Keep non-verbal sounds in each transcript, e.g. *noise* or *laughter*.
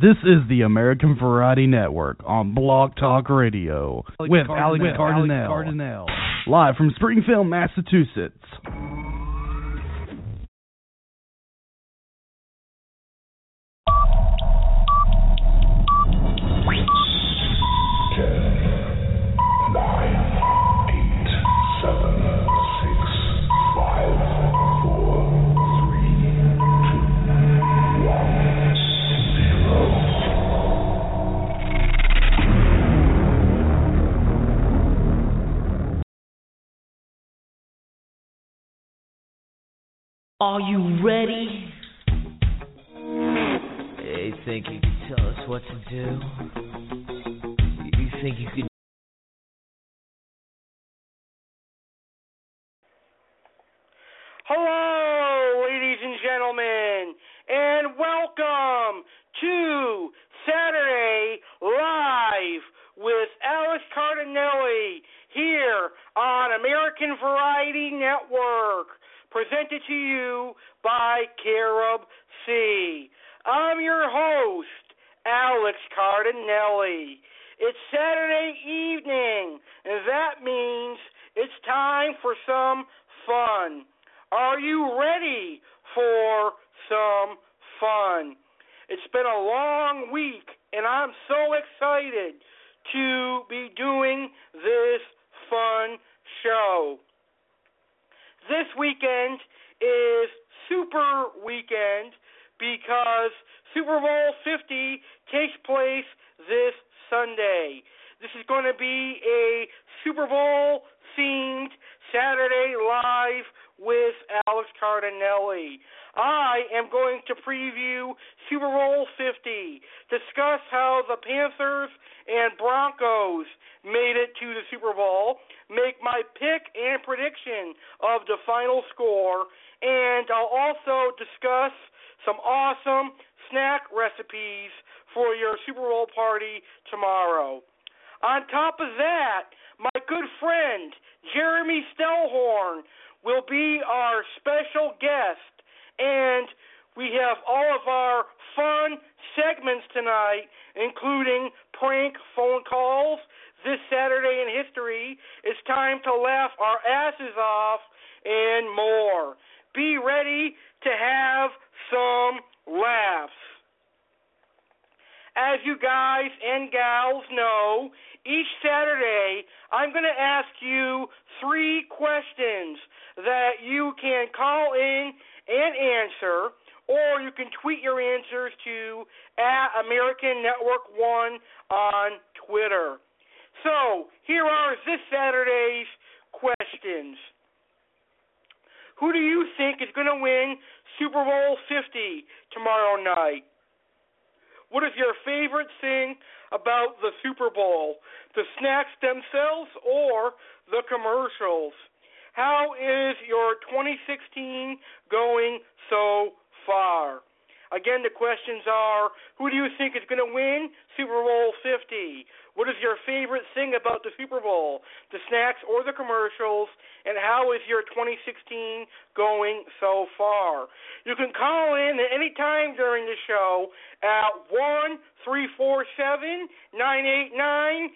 This is the American Variety Network on Blog Talk Radio with Alex Cardinale. live from Springfield, Massachusetts. Presented to you by Carob C. I'm your host, Alex Cardinale. It's Saturday evening, and that means it's time for some fun. Are you ready for some fun? It's been a long week, and I'm so excited to be doing this fun show. This weekend is Super Weekend because Super Bowl 50 takes place this Sunday. This is going to be a Super Bowl themed Saturday live with Alex Cardinale. I am going to preview Super Bowl 50, discuss how the Panthers and Broncos made it to the Super Bowl, make my pick and prediction of the final score, and I'll also discuss some awesome snack recipes for your Super Bowl party tomorrow. On top of that, my good friend Jeremey Stellhorn will be our special guest, and we have all of our fun segments tonight, including prank phone calls. This Saturday in history, it's time to laugh our asses off and more. Be ready to have some laughs. As you guys and gals know, each Saturday I'm going to ask you three questions that you can call in and answer, or you can tweet your answers to at American Network One on Twitter. So here are this Saturday's questions. Who do you think is going to win Super Bowl 50 tomorrow night? What is your favorite thing about the Super Bowl? The snacks themselves or the commercials? How is your 2016 going so far? Again, the questions are who do you think is going to win Super Bowl 50? What is your favorite thing about the Super Bowl? The snacks or the commercials? And how is your 2016 going so far? You can call in at any time during the show at 1 347 989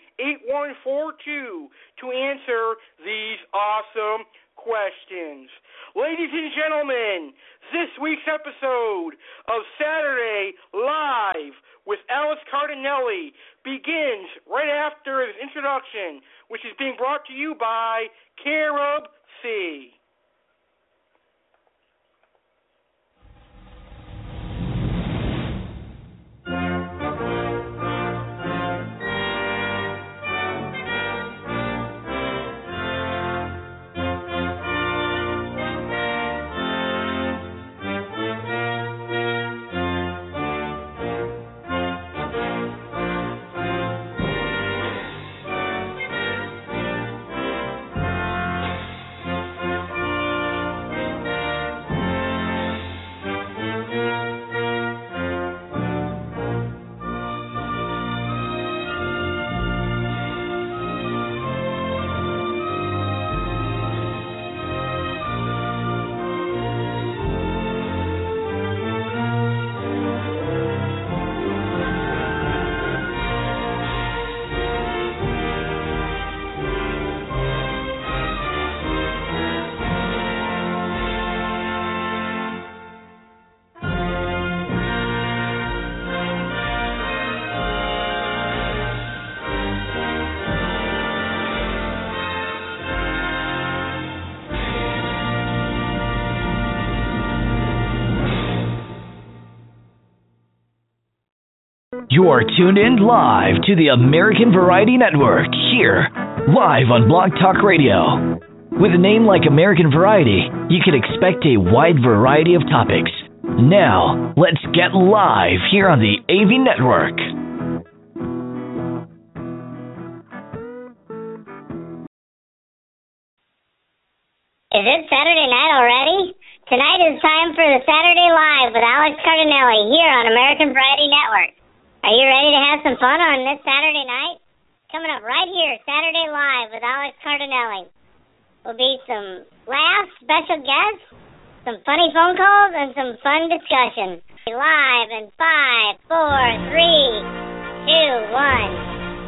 8142 to answer these awesome questions. Ladies and gentlemen, this week's episode of Saturday Live with Alex Cardinale begins right after his introduction, which is being brought to you by Carob C. You are tuned in live to the American Variety Network here, live on Blog Talk Radio. With a name like American Variety, you can expect a wide variety of topics. Now, let's get live here on the AV Network. Is it Saturday night already? Tonight is time for the Saturday Live with Alex Cardinale here on American Variety Network. Are you ready to have some fun on this Saturday night? Coming up right here, Saturday Live with Alex Cardinale. Will be some laughs, special guests, some funny phone calls, and some fun discussion. Live in five, four, three, two, one.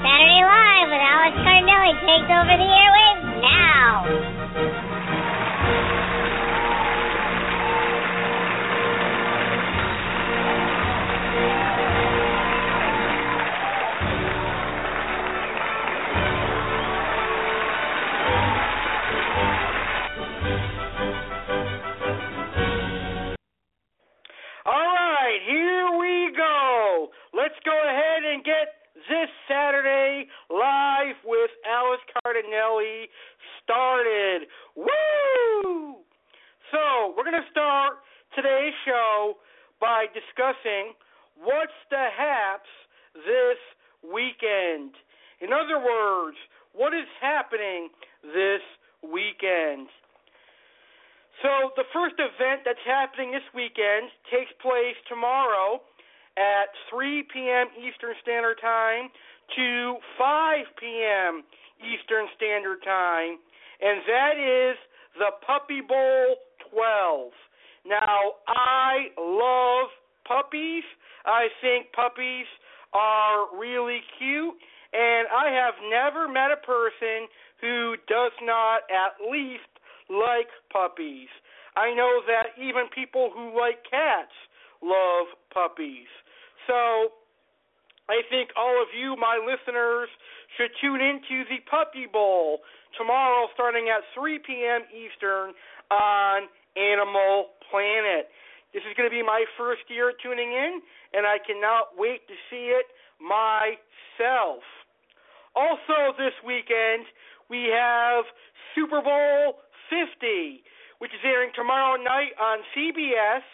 Saturday Live with Alex Cardinale takes over the airwaves now. Right, here we go. Let's go ahead and get this Saturday live with Alex Cardinale started. Woo! So, we're going to start today's show by discussing what's the haps this weekend. In other words, what is happening this weekend? So the first event that's happening this weekend takes place tomorrow at 3 p.m. Eastern Standard Time to 5 p.m. Eastern Standard Time, and that is the Puppy Bowl 12. Now, I love puppies. I think puppies are really cute, and I have never met a person who does not at least like puppies. I know that even people who like cats love puppies. So I think all of you, my listeners, should tune into the Puppy Bowl tomorrow starting at 3 p.m. Eastern on Animal Planet. This is going to be my first year tuning in, and I cannot wait to see it myself. Also, this weekend, we have Super Bowl 50, which is airing tomorrow night on CBS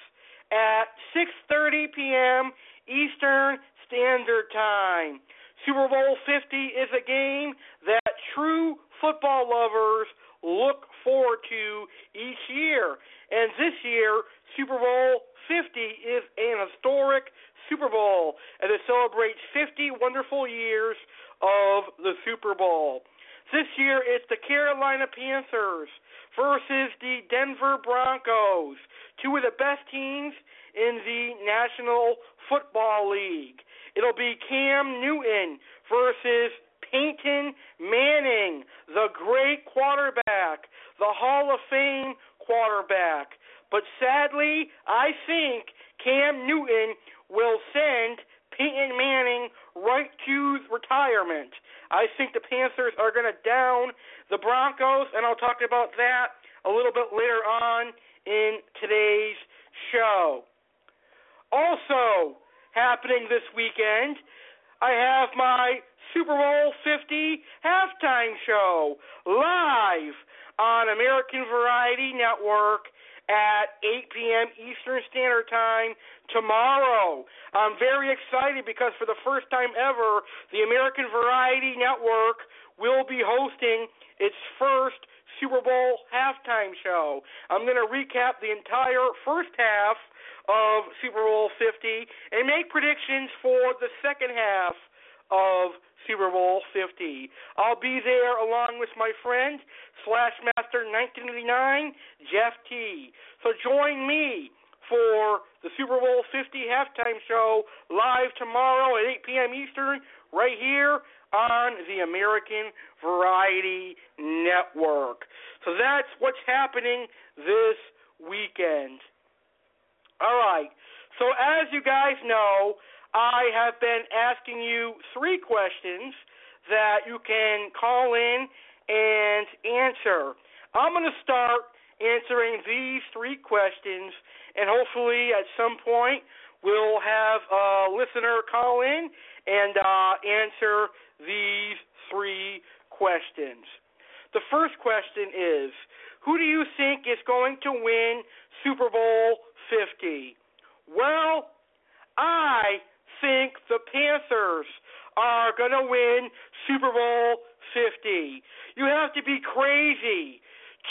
at 6:30 p.m. Eastern Standard Time. Super Bowl 50 is a game that true football lovers look forward to each year. And this year, Super Bowl 50 is an historic Super Bowl as it celebrates 50 wonderful years of the Super Bowl. This year, it's the Carolina Panthers versus the Denver Broncos, two of the best teams in the National Football League. It'll be Cam Newton versus Peyton Manning, the great quarterback, the Hall of Fame quarterback. But sadly, I think Cam Newton will send Peyton Manning right to retirement. I think the Panthers are going to down the Broncos, and I'll talk about that a little bit later on in today's show. Also, happening this weekend, I have my Super Bowl 50 halftime show live on American Variety Network at 8 p.m. Eastern Standard Time tomorrow. I'm very excited because for the first time ever, the American Variety Network will be hosting its first Super Bowl halftime show. I'm going to recap the entire first half of Super Bowl 50 and make predictions for the second half of Super Bowl 50. I'll be there along with my friend, Slashmaster 1989, Jeff T. So join me for the Super Bowl 50 halftime show live tomorrow at 8 p.m. Eastern, right here on the American Variety Network. So that's what's happening this weekend. All right. So as you guys know, I have been asking you three questions that you can call in and answer. I'm going to start answering these three questions, and hopefully at some point we'll have a listener call in and uh, answer these three questions. The first question is Who do you think is going to win Super Bowl 50? Well, I think the Panthers are going to win Super Bowl 50. You have to be crazy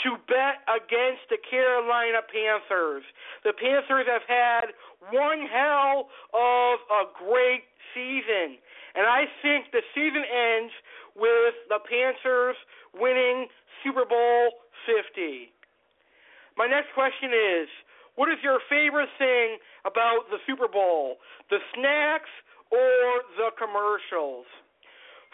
to bet against the Carolina Panthers. The Panthers have had one hell of a great season. And I think the season ends with the Panthers winning Super Bowl 50. My next question is what is your favorite thing about the Super Bowl? The snacks or the commercials?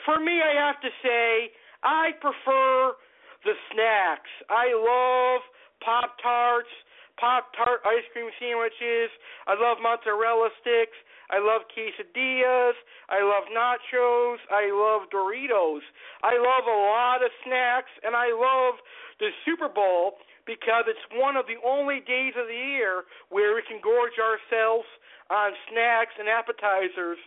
For me, I have to say, I prefer the snacks. I love Pop Tarts, Pop Tart ice cream sandwiches. I love mozzarella sticks. I love quesadillas. I love nachos. I love Doritos. I love a lot of snacks, and I love the Super Bowl because it's one of the only days of the year where we can gorge ourselves on snacks and appetizers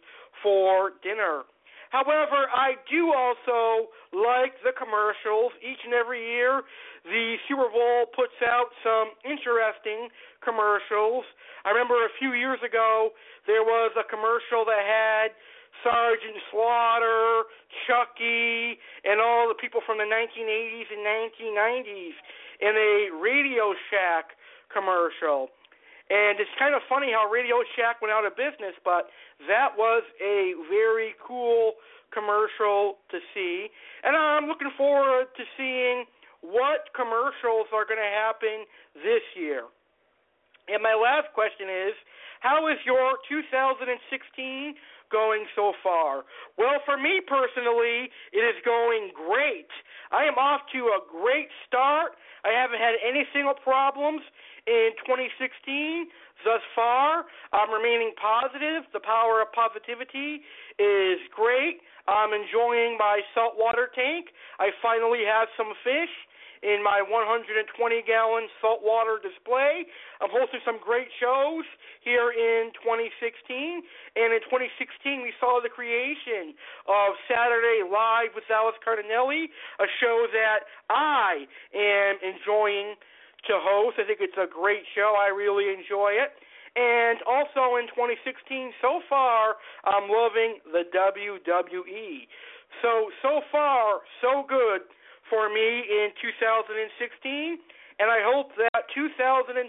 for dinner. However, I do also like the commercials. Each and every year, the Super Bowl puts out some interesting commercials. I remember a few years ago, there was a commercial that had Sergeant Slaughter, Chucky, and all the people from the 1980s and 1990s in a Radio Shack commercial. And it's kind of funny how Radio Shack went out of business, but that was a very cool commercial to see. And I'm looking forward to seeing what commercials are going to happen this year. And my last question is how is your 2016 going so far? Well, for me personally, it is going great. I am off to a great start. I haven't had any single problems in 2016 thus far. I'm remaining positive. The power of positivity is great. I'm enjoying my saltwater tank. I finally have some fish in my 120 gallon saltwater display. I'm hosting some great shows here in 2016. And in 2016, we saw the creation of Saturday Live with Alex Cardinale, a show that I am enjoying to host. I think it's a great show. I really enjoy it. And also in 2016, so far, I'm loving the WWE. So, so far, so good for me in 2016. And I hope that 2016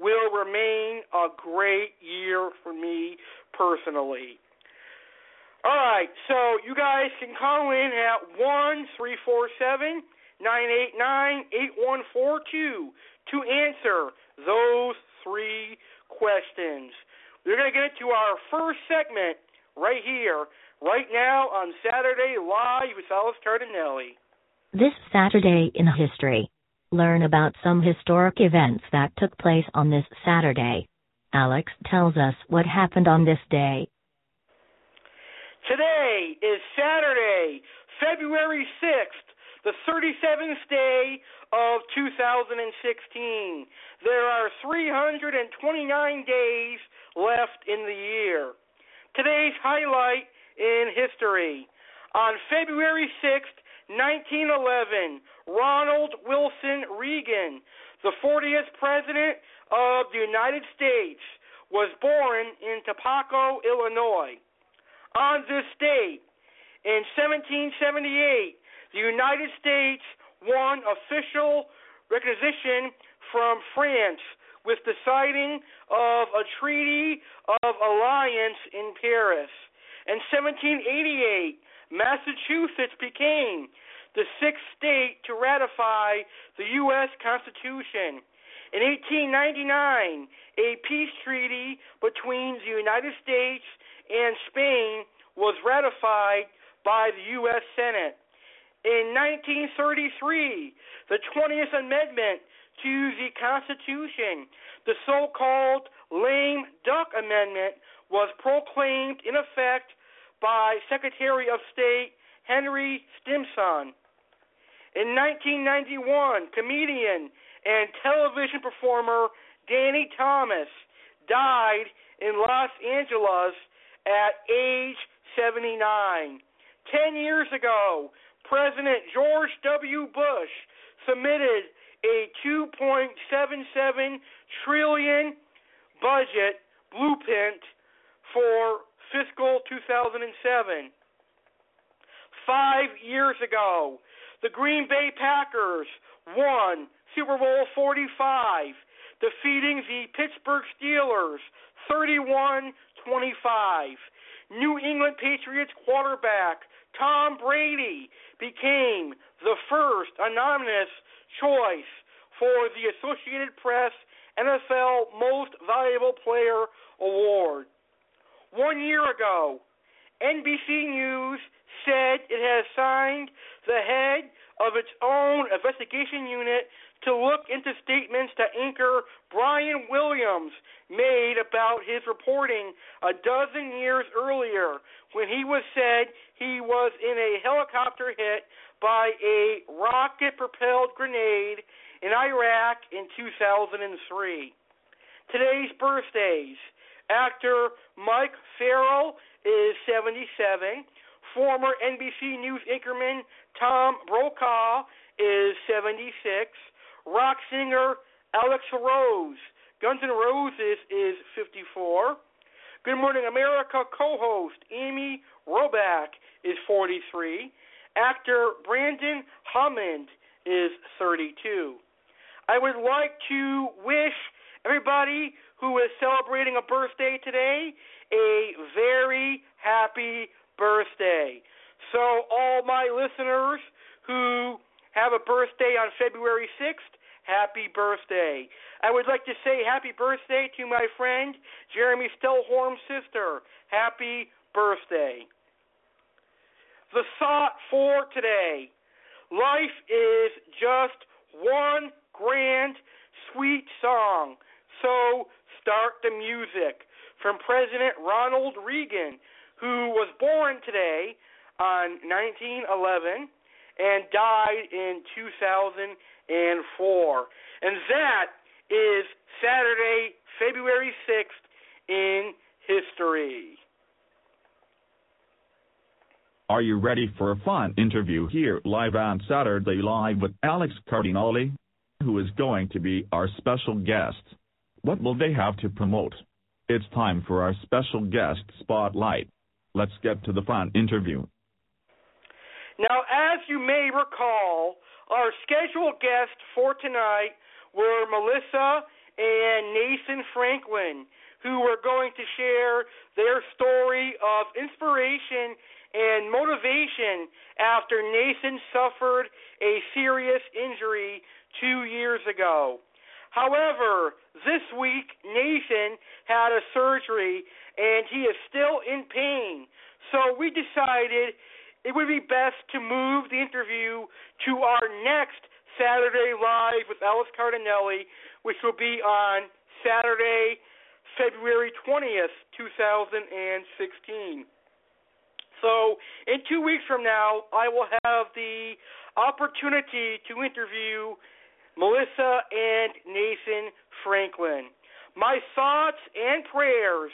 will remain a great year for me personally. All right, so you guys can call in at one three four seven nine eight nine eight one four two to answer those three questions. We're going to get into our first segment right here, right now on Saturday Live with Alex Cardinale. This Saturday in history. Learn about some historic events that took place on this Saturday. Alex tells us what happened on this day. Today is Saturday, February 6th, the 37th day of 2016. There are 329 days left in the year. Today's highlight in history. On February 6th, 1911, Ronald Wilson Reagan, the 40th President of the United States, was born in Tampico, Illinois. On this date, in 1778, the United States won official recognition from France with the signing of a treaty of alliance in Paris. In 1788, Massachusetts became the sixth state to ratify the U.S. Constitution. In 1899, a peace treaty between the United States and Spain was ratified by the U.S. Senate. In 1933, the 20th Amendment to the Constitution, the so called Lame Duck Amendment, was proclaimed in effect by Secretary of State Henry Stimson. In 1991, comedian and television performer Danny Thomas died in Los Angeles at age 79. Ten years ago, President George W. Bush submitted a 2.77 trillion budget blueprint for fiscal 2007. Five years ago, the Green Bay Packers won Super Bowl 45, defeating the Pittsburgh Steelers 31 25. New England Patriots quarterback Tom Brady became the first anonymous choice for the Associated Press NFL Most Valuable Player Award. One year ago, NBC News said it has signed the head of its own investigation unit to look into statements that anchor Brian Williams made about his reporting a dozen years earlier when he was said he was in a helicopter hit by a rocket propelled grenade in Iraq in 2003. Today's birthdays actor Mike Farrell is 77. Former NBC News anchorman Tom Brokaw is 76. Rock singer Axl Rose, Guns N' Roses, is 54. Good Morning America co host Amy Robach is 43. Actor Brandon Hammond is 32. I would like to wish everybody who is celebrating a birthday today a very happy birthday. So, all my listeners who have a birthday on February 6th, happy birthday. I would like to say happy birthday to my friend Jeremey Stellhorn's sister. Happy birthday. The thought for today life is just one grand, sweet song. So start the music from President Ronald Reagan, who was born today on 1911 and died in 2004. And that is Saturday, February 6th in history. Are you ready for a fun interview here live on Saturday Live with Alex Cardinale, who is going to be our special guest? What will they have to promote? It's time for our special guest spotlight. Let's get to the fun interview. Now, as you may recall, our scheduled guests for tonight were Melissa and Nathan Franklin, who were going to share their story of inspiration and motivation after Nathan suffered a serious injury two years ago. However, this week Nathan had a surgery and he is still in pain. So we decided it would be best to move the interview to our next Saturday Live with Alex Cardinale, which will be on Saturday, February 20th, 2016. So, in two weeks from now, I will have the opportunity to interview Melissa and Nathan Franklin. My thoughts and prayers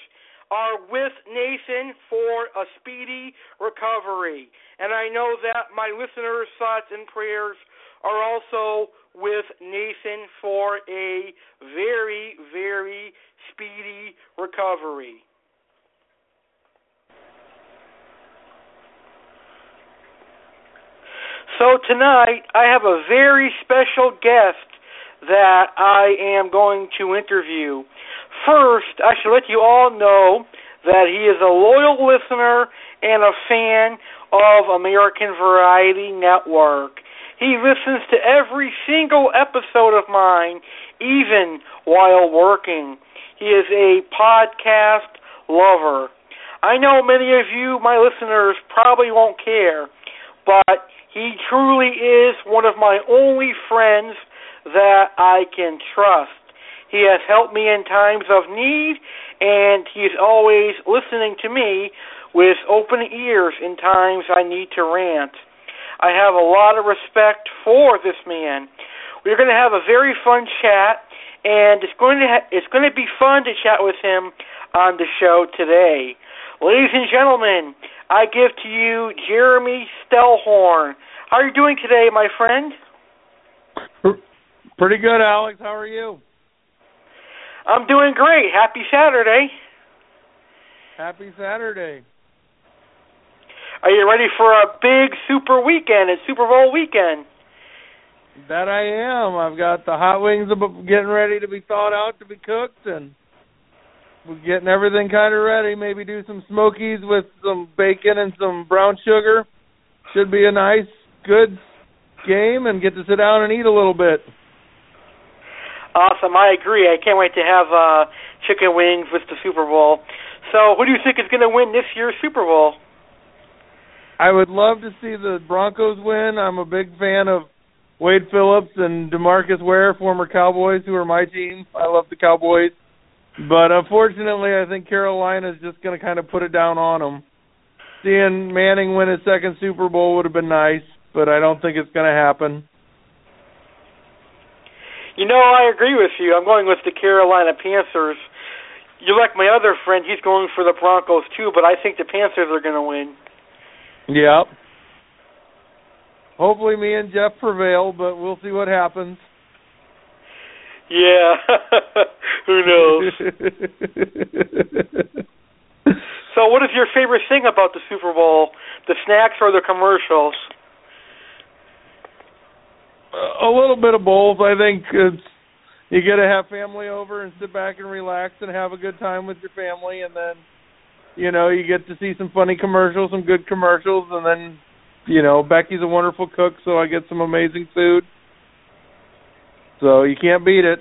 are with Nathan for a speedy recovery. And I know that my listeners' thoughts and prayers are also with Nathan for a very, very speedy recovery. So tonight I have a very special guest that I am going to interview. First, I should let you all know that he is a loyal listener and a fan of American Variety Network. He listens to every single episode of mine, even while working. He is a podcast lover. I know many of you, my listeners, probably won't care, but he truly is one of my only friends that I can trust. He has helped me in times of need, and he is always listening to me with open ears in times I need to rant. I have a lot of respect for this man. We're going to have a very fun chat, and it's going to ha- it's going to be fun to chat with him on the show today. Ladies and gentlemen, I give to you Jeremey Stellhorn. How are you doing today, my friend? Pretty good, Alex. How are you? I'm doing great. Happy Saturday. Happy Saturday. Are you ready for a big super weekend? It's Super Bowl weekend. That I am. I've got the hot wings getting ready to be thawed out to be cooked, and we're getting everything kind of ready. Maybe do some smokies with some bacon and some brown sugar. Should be a nice, good game, and get to sit down and eat a little bit. Awesome. I agree. I can't wait to have uh, chicken wings with the Super Bowl. So, who do you think is going to win this year's Super Bowl? I would love to see the Broncos win. I'm a big fan of Wade Phillips and DeMarcus Ware, former Cowboys, who are my team. I love the Cowboys. But uh, unfortunately, I think Carolina is just going to kind of put it down on them. Seeing Manning win his second Super Bowl would have been nice, but I don't think it's going to happen. You know, I agree with you. I'm going with the Carolina Panthers. You like my other friend, he's going for the Broncos too, but I think the Panthers are going to win. Yep. Hopefully me and Jeff prevail, but we'll see what happens. Yeah. *laughs* Who knows? *laughs* so what is your favorite thing about the Super Bowl? The snacks or the commercials? a little bit of both. I think it's you get to have family over and sit back and relax and have a good time with your family, and then you know you get to see some funny commercials, some good commercials, and then you know Becky's a wonderful cook, so I get some amazing food. So you can't beat it.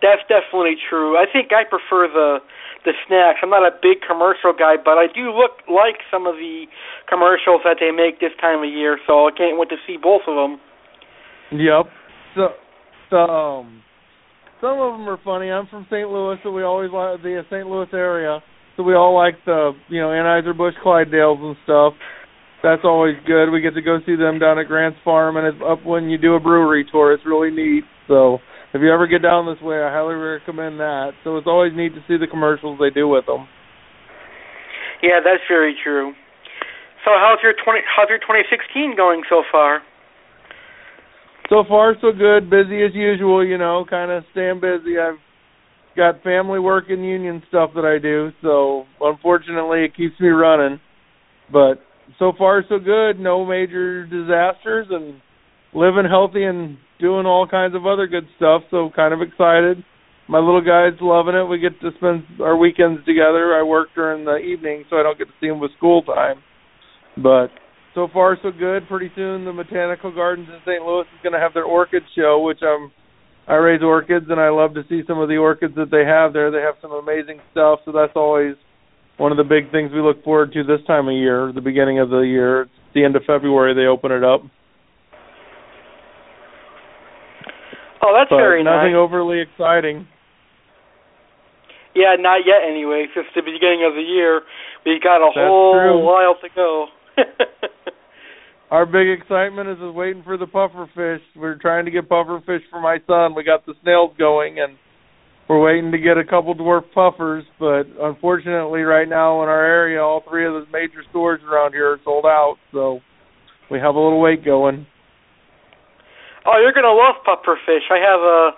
That's definitely true. I think I prefer the the snacks. I'm not a big commercial guy, but I do look like some of the commercials that they make this time of year. So I can't wait to see both of them. Yep. So, so um, some of them are funny. I'm from St. Louis, so we always like the St. Louis area. So we all like the you know Anheuser Busch Clydesdales and stuff. That's always good. We get to go see them down at Grant's Farm, and it's up when you do a brewery tour. It's really neat. So if you ever get down this way, I highly recommend that. So it's always neat to see the commercials they do with them. Yeah, that's very true. So how's your twenty how's your twenty sixteen going so far? So far so good. Busy as usual, you know, kinda staying busy. I've got family work and union stuff that I do, so unfortunately it keeps me running. But so far so good, no major disasters and living healthy and doing all kinds of other good stuff, so kind of excited. My little guy's loving it. We get to spend our weekends together. I work during the evening, so I don't get to see him with school time. But so far, so good. Pretty soon, the Botanical Gardens in St. Louis is going to have their orchid show, which I'm I raise orchids, and I love to see some of the orchids that they have there. They have some amazing stuff, so that's always one of the big things we look forward to this time of year, the beginning of the year. It's the end of February they open it up. Oh, that's but very nothing nice. Nothing overly exciting. Yeah, not yet anyway. It's just the beginning of the year. We got a That's whole true. while to go. *laughs* Our big excitement is waiting for the puffer fish. We're trying to get puffer fish for my son. We got the snails going and we're waiting to get a couple dwarf puffers, but unfortunately right now in our area all three of the major stores around here are sold out, so we have a little wait going. oh, you're gonna love puffer fish. I have a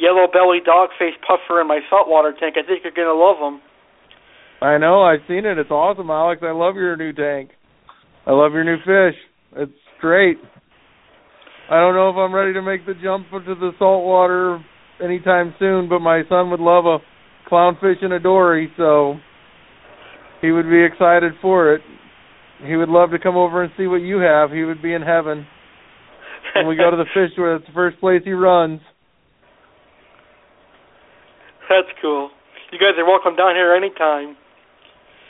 yellow belly dogface puffer in my saltwater tank. I think you're gonna love them. I know, I've seen it. It's awesome, Alex. I love your new tank. I love your new fish. It's great. I don't know if I'm ready to make the jump into the saltwater anytime soon, but my son would love a clownfish and a dory, so he would be excited for it. He would love to come over and see what you have. He would be in heaven. When we go to the *laughs* fish where it's the first place he runs. That's cool. You guys are welcome down here anytime.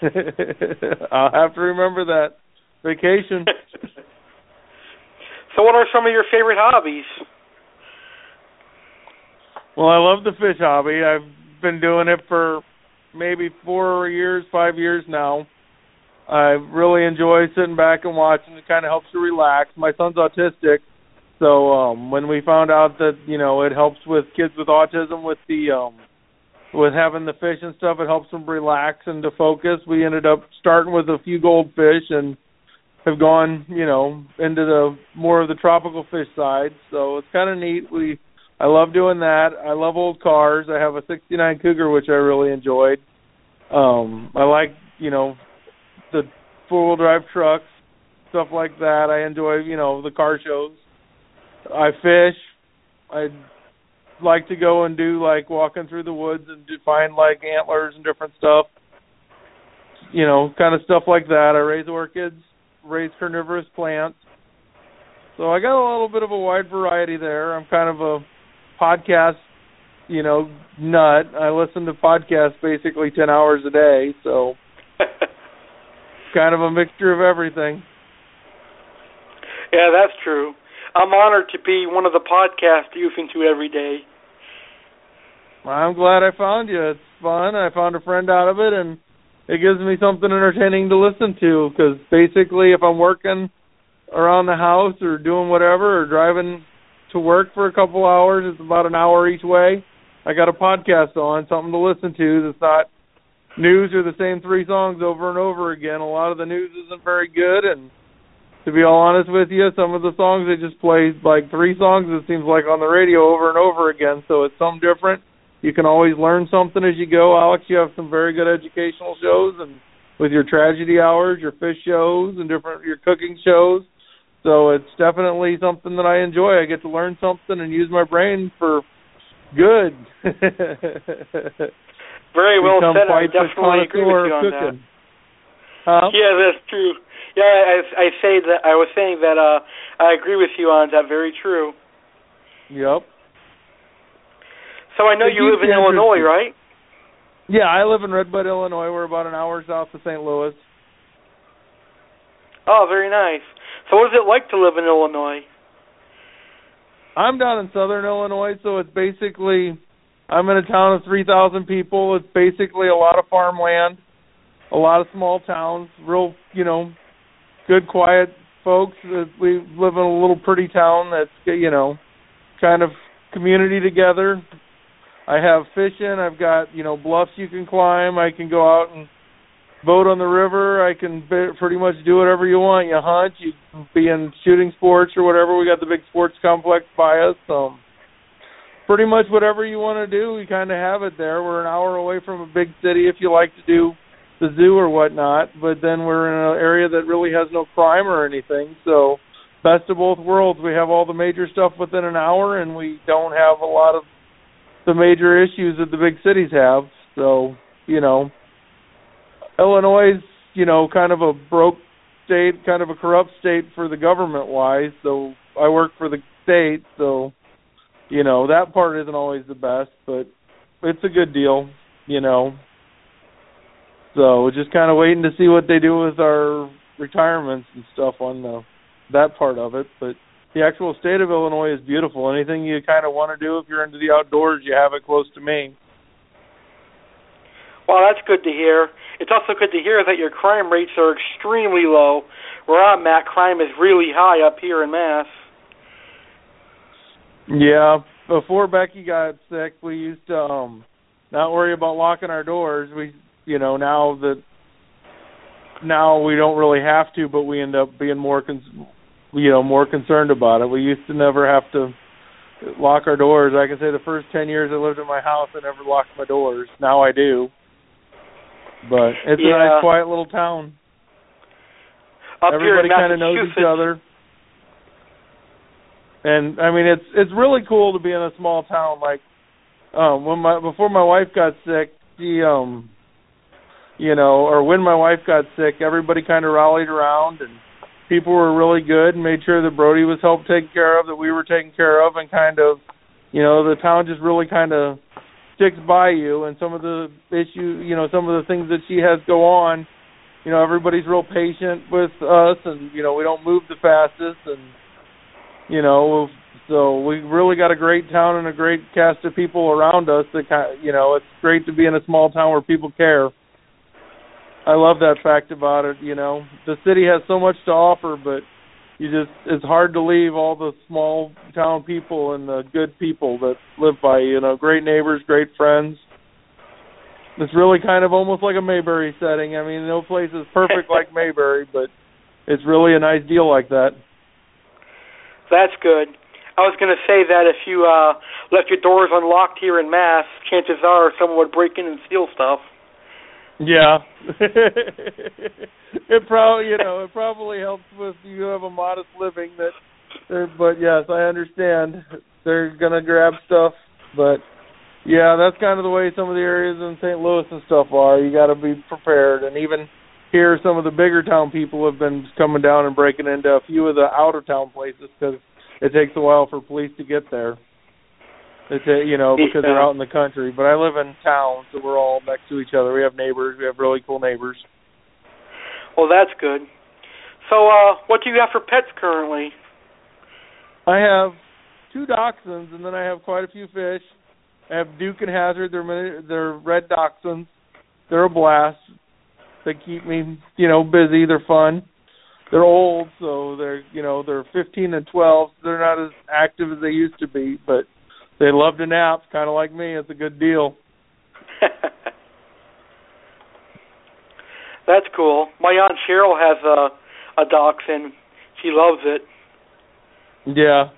*laughs* I'll have to remember that. Vacation. *laughs* so, what are some of your favorite hobbies? Well, I love the fish hobby. I've been doing it for maybe four years, five years now. I really enjoy sitting back and watching. It kind of helps you relax. My son's autistic, so um when we found out that you know it helps with kids with autism with the um with having the fish and stuff, it helps them relax and to focus. We ended up starting with a few goldfish and have gone, you know, into the more of the tropical fish side. So it's kind of neat. We I love doing that. I love old cars. I have a 69 Cougar which I really enjoyed. Um I like, you know, the four-wheel drive trucks, stuff like that. I enjoy, you know, the car shows. I fish. I like to go and do like walking through the woods and do, find like antlers and different stuff. You know, kind of stuff like that. I raise orchids, raise carnivorous plants. So I got a little bit of a wide variety there. I'm kind of a podcast, you know, nut. I listen to podcasts basically 10 hours a day, so *laughs* kind of a mixture of everything. Yeah, that's true. I'm honored to be one of the podcasts you listen to every day. I'm glad I found you. It's fun. I found a friend out of it, and it gives me something entertaining to listen to. Because basically, if I'm working around the house or doing whatever or driving to work for a couple hours, it's about an hour each way. I got a podcast on, something to listen to that's not news or the same three songs over and over again. A lot of the news isn't very good, and to be all honest with you, some of the songs they just play like three songs. It seems like on the radio over and over again. So it's something different. You can always learn something as you go, Alex. You have some very good educational shows, and with your tragedy hours, your fish shows, and different your cooking shows. So it's definitely something that I enjoy. I get to learn something and use my brain for good. *laughs* Very well Become said. I definitely agree with you on cooking. that. Huh? Yeah, that's true. Yeah, I, I say that I was saying that uh I agree with you on that. Very true. Yep. So I know It you live in Illinois, right? Yeah, I live in Red Bud, Illinois. We're about an hour south of St. Louis. Oh, very nice. So what is it like to live in Illinois? I'm down in southern Illinois, so it's basically I'm in a town of 3,000 people. It's basically a lot of farmland, a lot of small towns, real, you know, good quiet folks. Uh, We live in a little pretty town that's, you know, kind of community together. I have fishing, I've got, you know, bluffs you can climb. I can go out and boat on the river. I can pretty much do whatever you want. You hunt, you be in shooting sports or whatever. We got the big sports complex by us. So pretty much whatever you want to do, we kind of have it there. We're an hour away from a big city if you like to do the zoo or whatnot, but then we're in an area that really has no crime or anything. So best of both worlds. We have all the major stuff within an hour, and we don't have a lot of the major issues that the big cities have. So you know, Illinois is you know kind of a broke state, kind of a corrupt state for the government wise. So I work for the state, so you know that part isn't always the best, but it's a good deal, you know. So we're just kind of waiting to see what they do with our retirements and stuff on the that part of it. But the actual state of Illinois is beautiful. Anything you kind of want to do if you're into the outdoors, you have it close to me. Well, that's good to hear. It's also good to hear that your crime rates are extremely low. Where I'm at, crime is really high up here in Mass. Yeah, before Becky got sick, we used to um not worry about locking our doors. We, you know, now that now we don't really have to, but we end up being more, con- you know, more concerned about it. We used to never have to lock our doors. I can say the first ten years I lived in my house, I never locked my doors. Now I do. But it's a nice, quiet little town. Up Everybody kind of knows each other. And I mean, it's it's really cool to be in a small town. Like, um, when my before my wife got sick, she um, you know, or when my wife got sick, everybody kind of rallied around, and people were really good and made sure that Brody was helped taken care of, that we were taken care of, and kind of, you know, the town just really kind of sticks by you. And some of the issue, you know, some of the things that she has go on, you know, everybody's real patient with us, and you know, we don't move the fastest, and you know, so we really got a great town and a great cast of people around us. That kind, you know, it's great to be in a small town where people care. I love that fact about it. You know, the city has so much to offer, but you just it's hard to leave all the small town people and the good people that live by you. Know, great neighbors, great friends. it's really kind of almost like a Mayberry setting. I mean, no place is perfect like Mayberry, *laughs* but it's really a nice deal like that. That's good. I was going to say that if you uh left your doors unlocked here in Mass, chances are someone would break in and steal stuff. Yeah. *laughs* it probably, you know, it probably helps with you have a modest living that uh, but yes, I understand. They're going to grab stuff, but yeah, that's kind of the way some of the areas in St. Louis and stuff are. You got to be prepared and even here some of the bigger town people have been coming down and breaking into a few of the out of town places cuz it takes a while for police to get there. It's a, you know because they're out in the country. But I live in town, so we're all next to each other. We have neighbors. We have really cool neighbors. Well, that's good. So, uh, what do you have for pets currently? I have two dachshunds, and then I have quite a few fish. I have Duke and Hazard. They're they're red dachshunds. They're a blast. They keep me, you know, busy. They're fun they're old, so they're you know they're 15 and 12. They're not as active as they used to be, but they love to nap, kind of like me. It's a good deal. *laughs* That's cool. My aunt Cheryl has a a dachshund. She loves it. Yeah.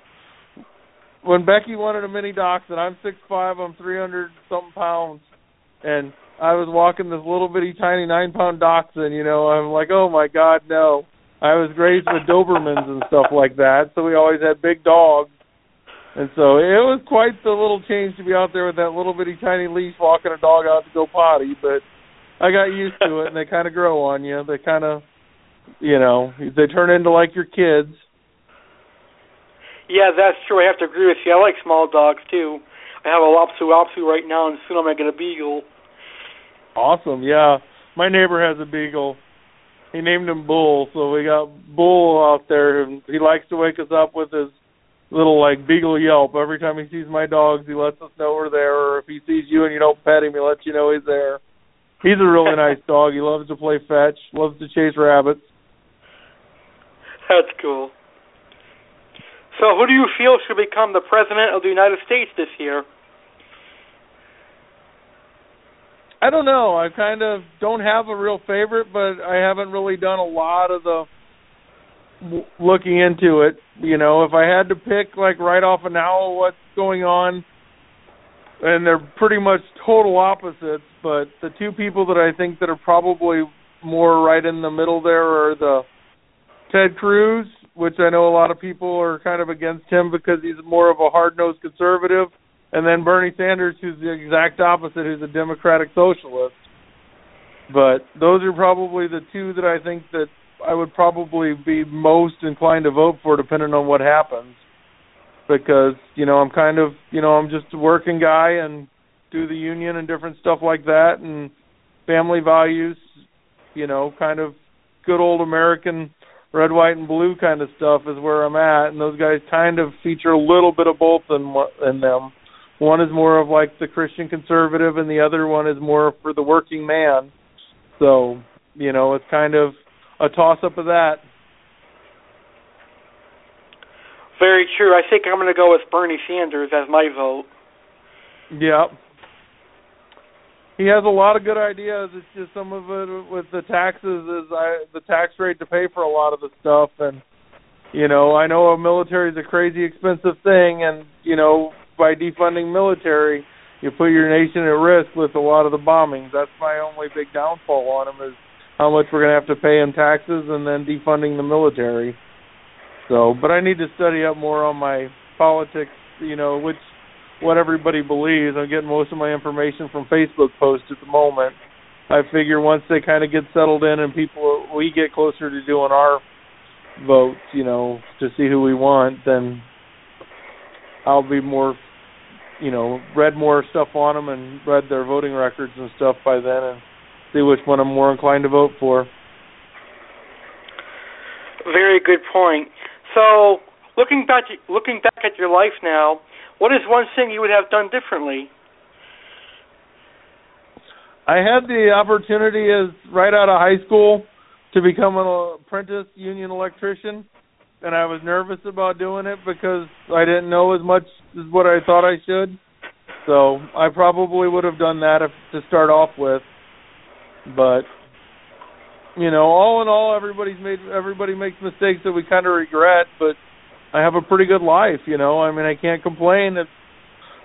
When Becky wanted a mini dachshund, I'm six five. I'm 300 something pounds, and I was walking this little bitty tiny nine pound dachshund. You know, I'm like, oh my god, no. I was raised with Dobermans and stuff like that, so we always had big dogs. And so it was quite the little change to be out there with that little bitty tiny leash walking a dog out to go potty, but I got used to it and they kind of grow on you. They kind of, you know, they turn into like your kids. Yeah, that's true. I have to agree with you. I like small dogs too. I have a Lhasa Apso right now, and soon I'm gonna get a beagle. Awesome. Yeah, my neighbor has a beagle he named him Bull, so we got Bull out there, and he likes to wake us up with his little like beagle yelp. Every time he sees my dogs, he lets us know we're there. Or if he sees you and you don't pet him, he lets you know he's there. He's a really *laughs* nice dog. He loves to play fetch, loves to chase rabbits. That's cool. So, who do you feel should become the president of the United States this year? I don't know. I kind of don't have a real favorite, but I haven't really done a lot of the looking into it. You know, if I had to pick like right off of now what's going on, and they're pretty much total opposites, but the two people that I think that are probably more right in the middle there are the Ted Cruz, which I know a lot of people are kind of against him because he's more of a hard-nosed conservative, and then Bernie Sanders, who's the exact opposite, who's a democratic socialist. But those are probably the two that I think that I would probably be most inclined to vote for, depending on what happens. Because you know I'm kind of you know I'm just a working guy and do the union and different stuff like that, and family values, you know, kind of good old American red, white, and blue kind of stuff is where I'm at, and those guys kind of feature a little bit of both in in them. One is more of like the Christian conservative, and the other one is more for the working man. So, you know, it's kind of a toss up of that. Very true. I think I'm going to go with Bernie Sanders as my vote. Yeah. He has a lot of good ideas. It's just some of it with the taxes is I, the tax rate to pay for a lot of the stuff and you know, I know a military is a crazy expensive thing and you know, by defunding military, you put your nation at risk with a lot of the bombings. That's my only big downfall on him is how much we're going to have to pay in taxes and then defunding the military. So, but I need to study up more on my politics, you know, which what everybody believes. I'm getting most of my information from Facebook posts at the moment. I figure once they kind of get settled in and people we get closer to doing our votes, you know, to see who we want, then I'll be more you know, read more stuff on them and read their voting records and stuff by then and see which one I'm more inclined to vote for. Very good point. So, looking back looking back at your life now, what is one thing you would have done differently? I had the opportunity as right out of high school to become an apprentice union electrician and I was nervous about doing it because I didn't know as much as what I thought I should. So I probably would have done that if to start off with, but you know, all in all, everybody's made everybody makes mistakes that we kind of regret, but I have a pretty good life. You know, I mean, I can't complain. It's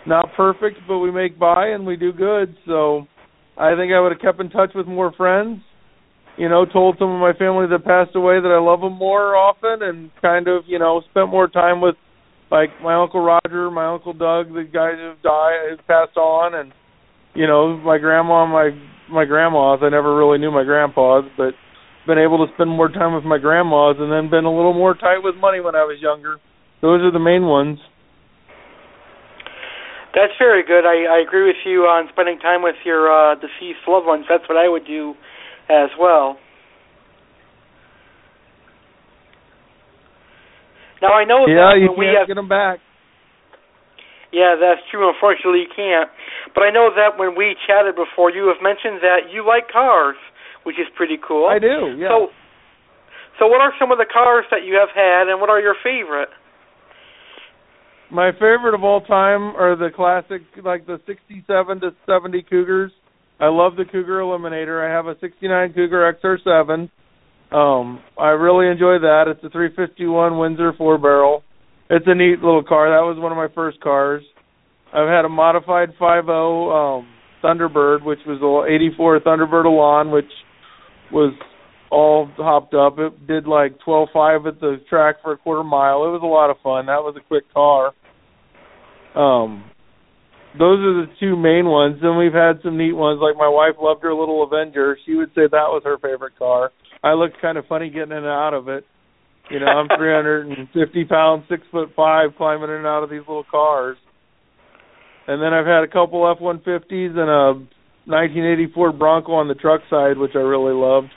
not perfect, but we make by and we do good. So I think I would have kept in touch with more friends. You know, told some of my family that passed away that I love them more often, and kind of you know spent more time with like my uncle Roger, my uncle Doug, the guys who've died, who've passed on, and you know my grandma, my my grandmas. I never really knew my grandpas, but been able to spend more time with my grandmas, and then been a little more tight with money when I was younger. Those are the main ones. That's very good. I, I agree with you on spending time with your uh, deceased loved ones. That's what I would do as well. Now I know yeah, that you when can't have get them back. Yeah, that's true. Unfortunately, you can't. But I know that when we chatted before, you have mentioned that you like cars, which is pretty cool. I do. Yeah. So, so what are some of the cars that you have had, and what are your favorite? My favorite of all time are the classic, like the '67 to '70 Cougars. I love the Cougar Eliminator. I have a '69 Cougar XR7. Um, I really enjoy that. It's a 351 Windsor four barrel. It's a neat little car. That was one of my first cars. I've had a modified 50 um, Thunderbird, which was a '84 Thunderbird Elan, which was all hopped up. It did like 12.5 at the track for a quarter mile. It was a lot of fun. That was a quick car. Um, those are the two main ones. Then we've had some neat ones. Like my wife loved her little Avenger. She would say that was her favorite car. I looked kind of funny getting in and out of it. You know, I'm 350 pounds, six foot five, climbing in and out of these little cars. And then I've had a couple F-150s and a 1984 Bronco on the truck side, which I really loved.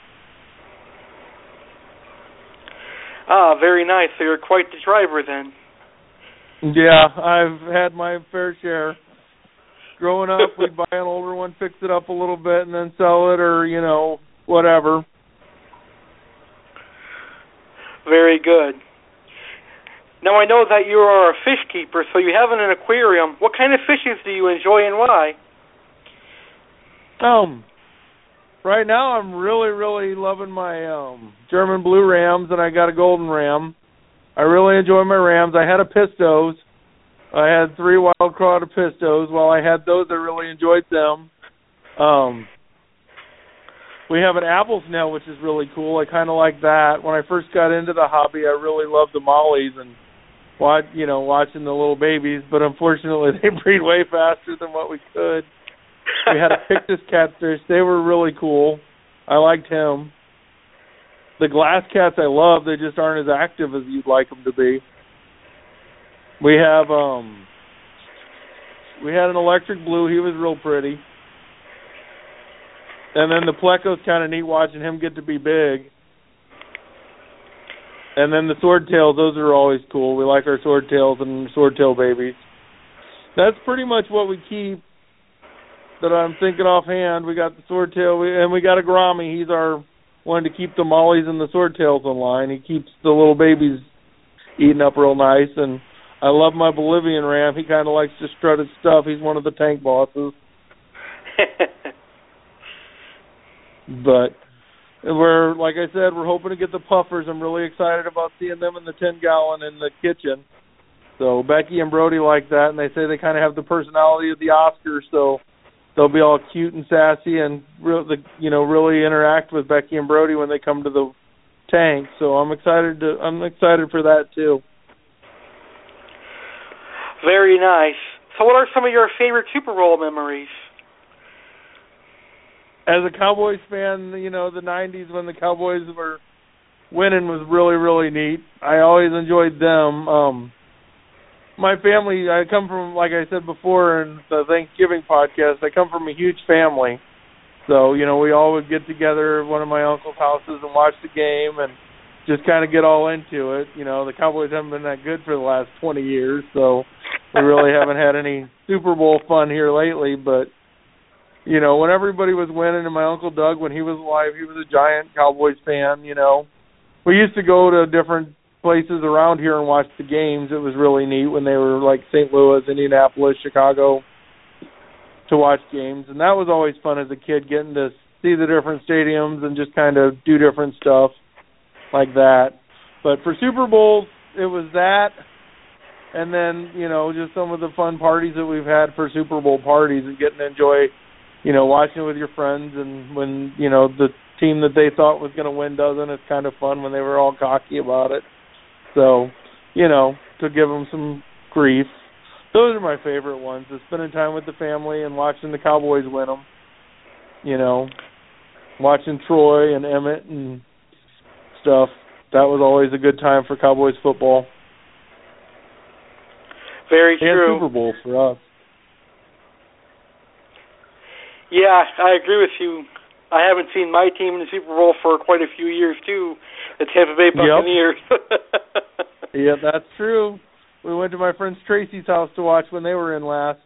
Ah, very nice. So you're quite the driver then. Yeah, I've had my fair share. Growing up, we'd buy an older one, fix it up a little bit, and then sell it, or you know, whatever. Very good. Now I know that you are a fish keeper, so you have an aquarium. What kind of fishes do you enjoy and why? Um, right now I'm really, really loving my um German blue rams, and I got a golden ram. I really enjoy my rams. I had apistos. I had three wild caught pistos. While I had those, I really enjoyed them. Um, we have an apple snail, which is really cool. I kind of like that. When I first got into the hobby, I really loved the mollies and watch, you know, watching the little babies. But unfortunately, *laughs* they breed way faster than what we could. We had a *laughs* Pictus catfish. They were really cool. I liked him. The glass cats I love. They just aren't as active as you'd like them to be. We have um we had an electric blue, he was real pretty. And then the pleco's kind of neat watching him get to be big. And then the swordtails, those are always cool. We like our swordtails and swordtail babies. That's pretty much what we keep. That I'm thinking offhand. We got the swordtail, and we got a gourami. He's our one to keep the mollies and the swordtails in line. He keeps the little babies eating up real nice. And I love my Bolivian ram. He kind of likes to strut his stuff. He's one of the tank bosses. *laughs* but we're like I said, we're hoping to get the puffers. I'm really excited about seeing them in the ten gallon in the kitchen. So Becky and Brody like that, and they say they kind of have the personality of the Oscars, so they'll be all cute and sassy and real, the, you know, really interact with Becky and Brody when they come to the tank. So I'm excited to I'm excited for that too. Very nice. So, what are some of your favorite Super Bowl memories? As a Cowboys fan, you know the '90s when the Cowboys were winning was really really neat. I always enjoyed them. Um my family, I come from, like I said before in the Thanksgiving podcast, I come from a huge family. So, you know, we all would get together at one of my uncle's houses and watch the game and just kind of get all into it. You know, the Cowboys haven't been that good for the last 20 years, so we really haven't had any Super Bowl fun here lately. But, you know, when everybody was winning, and my Uncle Doug, when he was alive, he was a giant Cowboys fan, you know. We used to go to different places around here and watch the games. It was really neat when they were like St. Louis, Indianapolis, Chicago. to watch games, and that was always fun as a kid getting to see the different stadiums and just kind of do different stuff like that. But for Super Bowls, it was that, and then you know just some of the fun parties that we've had for Super Bowl parties and getting to enjoy, you know, watching it with your friends and when you know the team that they thought was going to win doesn't. It's kind of fun when they were all cocky about it. So, you know, to give them some grief. Those are my favorite ones. Is spending time with the family and watching the Cowboys win them. You know, watching Troy and Emmitt and stuff. That was always a good time for Cowboys football. Very and true. Super Bowl for us. Yeah, I agree with you. I haven't seen my team in the Super Bowl for quite a few years too. The Tampa Bay Buccaneers. Yep. *laughs* *laughs* yeah, that's true. We went to my friend Tracy's house to watch when they were in last.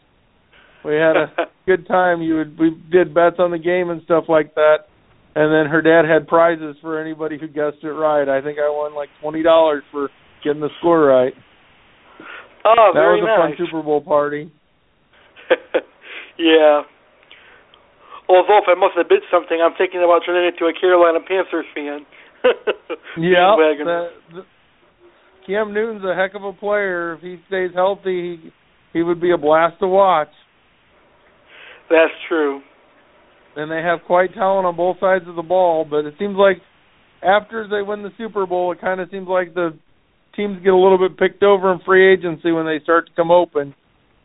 We had a *laughs* good time. You would we did bets on the game and stuff like that. And then her dad had prizes for anybody who guessed it right. I think I won like twenty dollars for getting the score right. oh, that very was a nice. fun Super Bowl party. yeah. Although if I must have bid something, I'm thinking about turning into a Carolina Panthers fan. *laughs* Yeah, Bandwagon. the, the, Cam Newton's a heck of a player. If he stays healthy, he, he would be a blast to watch. That's true. And they have quite talent on both sides of the ball. But it seems like after they win the Super Bowl, it kind of seems like the teams get a little bit picked over in free agency when they start to come open.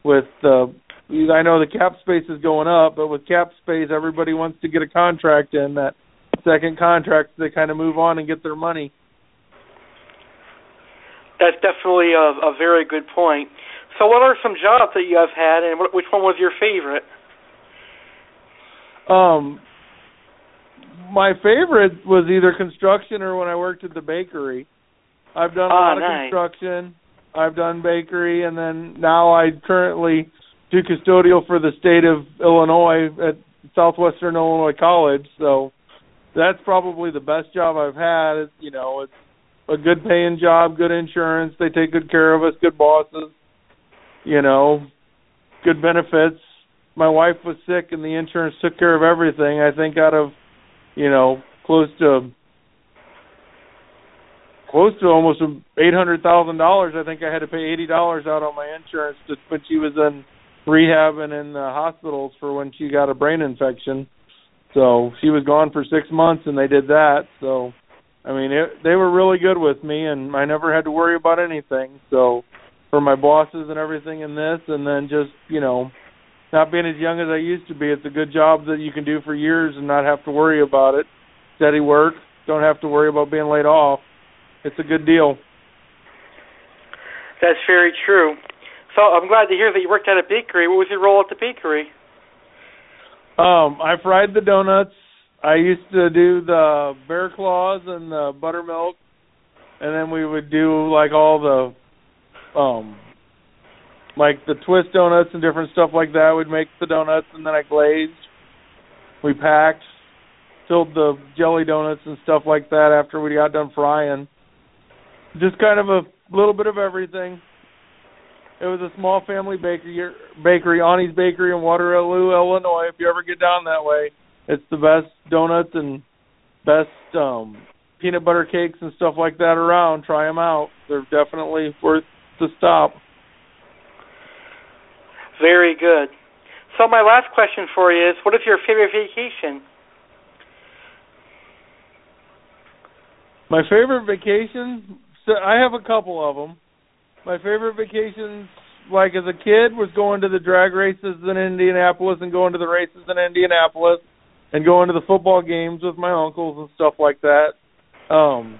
With uh, I know the cap space is going up, but with cap space, everybody wants to get a contract in that second contract. So they kind of move on and get their money. That's definitely a, a very good point. So, what are some jobs that you have had, and which one was your favorite? Um, my favorite was either construction or when I worked at the bakery. I've done a Ah, lot of construction. I've done bakery, and then now I currently do custodial for the state of Illinois at Southwestern Illinois College. So that's probably the best job I've had. You know, it's a good paying job, good insurance. They take good care of us, good bosses. You know, good benefits. My wife was sick, and the insurance took care of everything. I think out of, you know, close to close to almost eight hundred thousand dollars. I think I had to pay eighty dollars out on my insurance to, when she was in rehab and in the hospitals for when she got a brain infection. So she was gone for six months, and they did that. So, I mean, it, they were really good with me, and I never had to worry about anything. So, for my bosses and everything in this, and then just you know, not being as young as I used to be, it's a good job that you can do for years and not have to worry about it. Steady work, don't have to worry about being laid off. It's a good deal. That's very true. So, I'm glad to hear that you worked at a bakery. What was your role at the bakery? Um, I fried the donuts. I used to do the bear claws and the buttermilk, and then we would do like all the, um, like the twist donuts and different stuff like that. We'd make the donuts and then I glazed. We packed, filled the jelly donuts and stuff like that after we got done frying. Just kind of a little bit of everything. It was a small family bakery, bakery, Ani's Bakery in Waterloo, Illinois. If you ever get down that way, it's the best donuts and best um peanut butter cakes and stuff like that around. Try them out; they're definitely worth the stop. Very good. So, my last question for you is what is your favorite vacation? My favorite vacation, so I have a couple of them. My favorite vacations, like as a kid, was going to the drag races in Indianapolis and going to the races in Indianapolis and going to the football games with my uncles and stuff like that. Um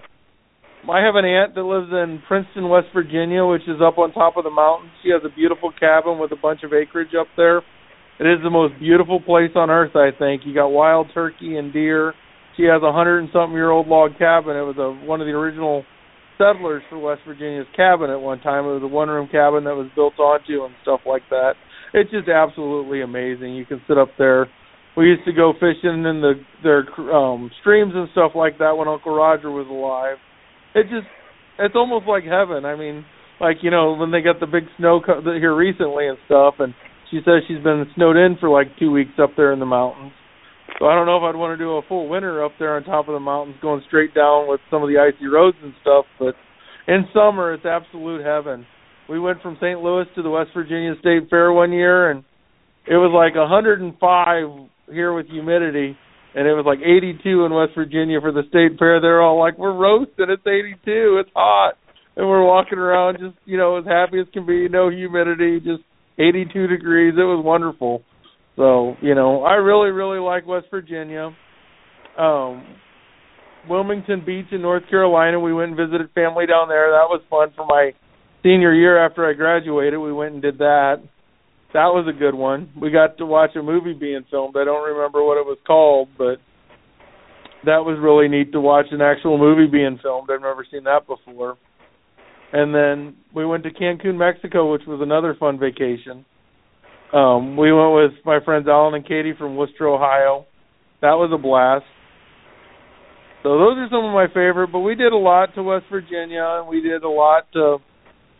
I have an aunt that lives in Princeton, West Virginia, which is up on top of the mountains. She has a beautiful cabin with a bunch of acreage up there. It is the most beautiful place on earth, I think. You got wild turkey and deer. She has a hundred and something year old log cabin. It was a one of the original settlers for West Virginia's cabin at one time. It was a one room cabin that was built onto and stuff like that. It's just absolutely amazing. You can sit up there. We used to go fishing in the their um streams and stuff like that when Uncle Roger was alive. It just it's almost like heaven. I mean, like you know when they got the big snow co- here recently and stuff, and she says she's been snowed in for like two weeks up there in the mountains. So I don't know if I'd want to do a full winter up there on top of the mountains, going straight down with some of the icy roads and stuff. But in summer, it's absolute heaven. We went from St. Louis to the West Virginia State Fair one year, and it was like 105 here with humidity, and it was like 82 in West Virginia for the state fair. They're all like, "We're roasting. It's 82. It's hot." And we're walking around just, you know, as happy as can be, no humidity, just 82 degrees. It was wonderful. So, you know, I really, really like West Virginia. Um, Wilmington Beach in North Carolina, we went and visited family down there. That was fun for my senior year after I graduated. We went and did that. That was a good one. We got to watch a movie being filmed. I don't remember what it was called, but that was really neat to watch an actual movie being filmed. I've never seen that before. And then we went to Cancun, Mexico, which was another fun vacation. Um, we went with my friends Alan and Katie from Wooster, Ohio. That was a blast. So those are some of my favorite, but we did a lot to West Virginia and we did a lot to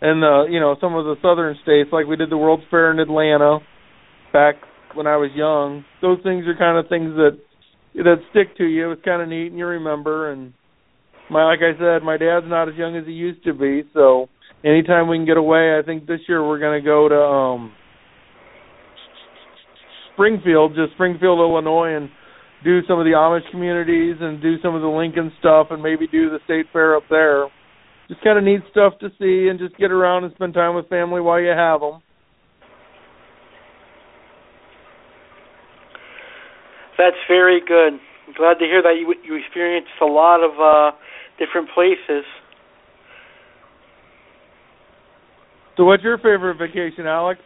in the you know, some of the southern states, like we did the World's Fair in Atlanta back when I was young. Those things are kind of things that that stick to you. It's kind of neat and you remember and my like I said, my dad's not as young as he used to be, so anytime we can get away, I think this year we're going to go to um Springfield, just Springfield, Illinois, and do some of the Amish communities and do some of the Lincoln stuff and maybe do the state fair up there. Just kind of neat stuff to see and just get around and spend time with family while you have them. That's very good. I'm glad to hear that you you experienced a lot of uh different places. So what's your favorite vacation, Alex?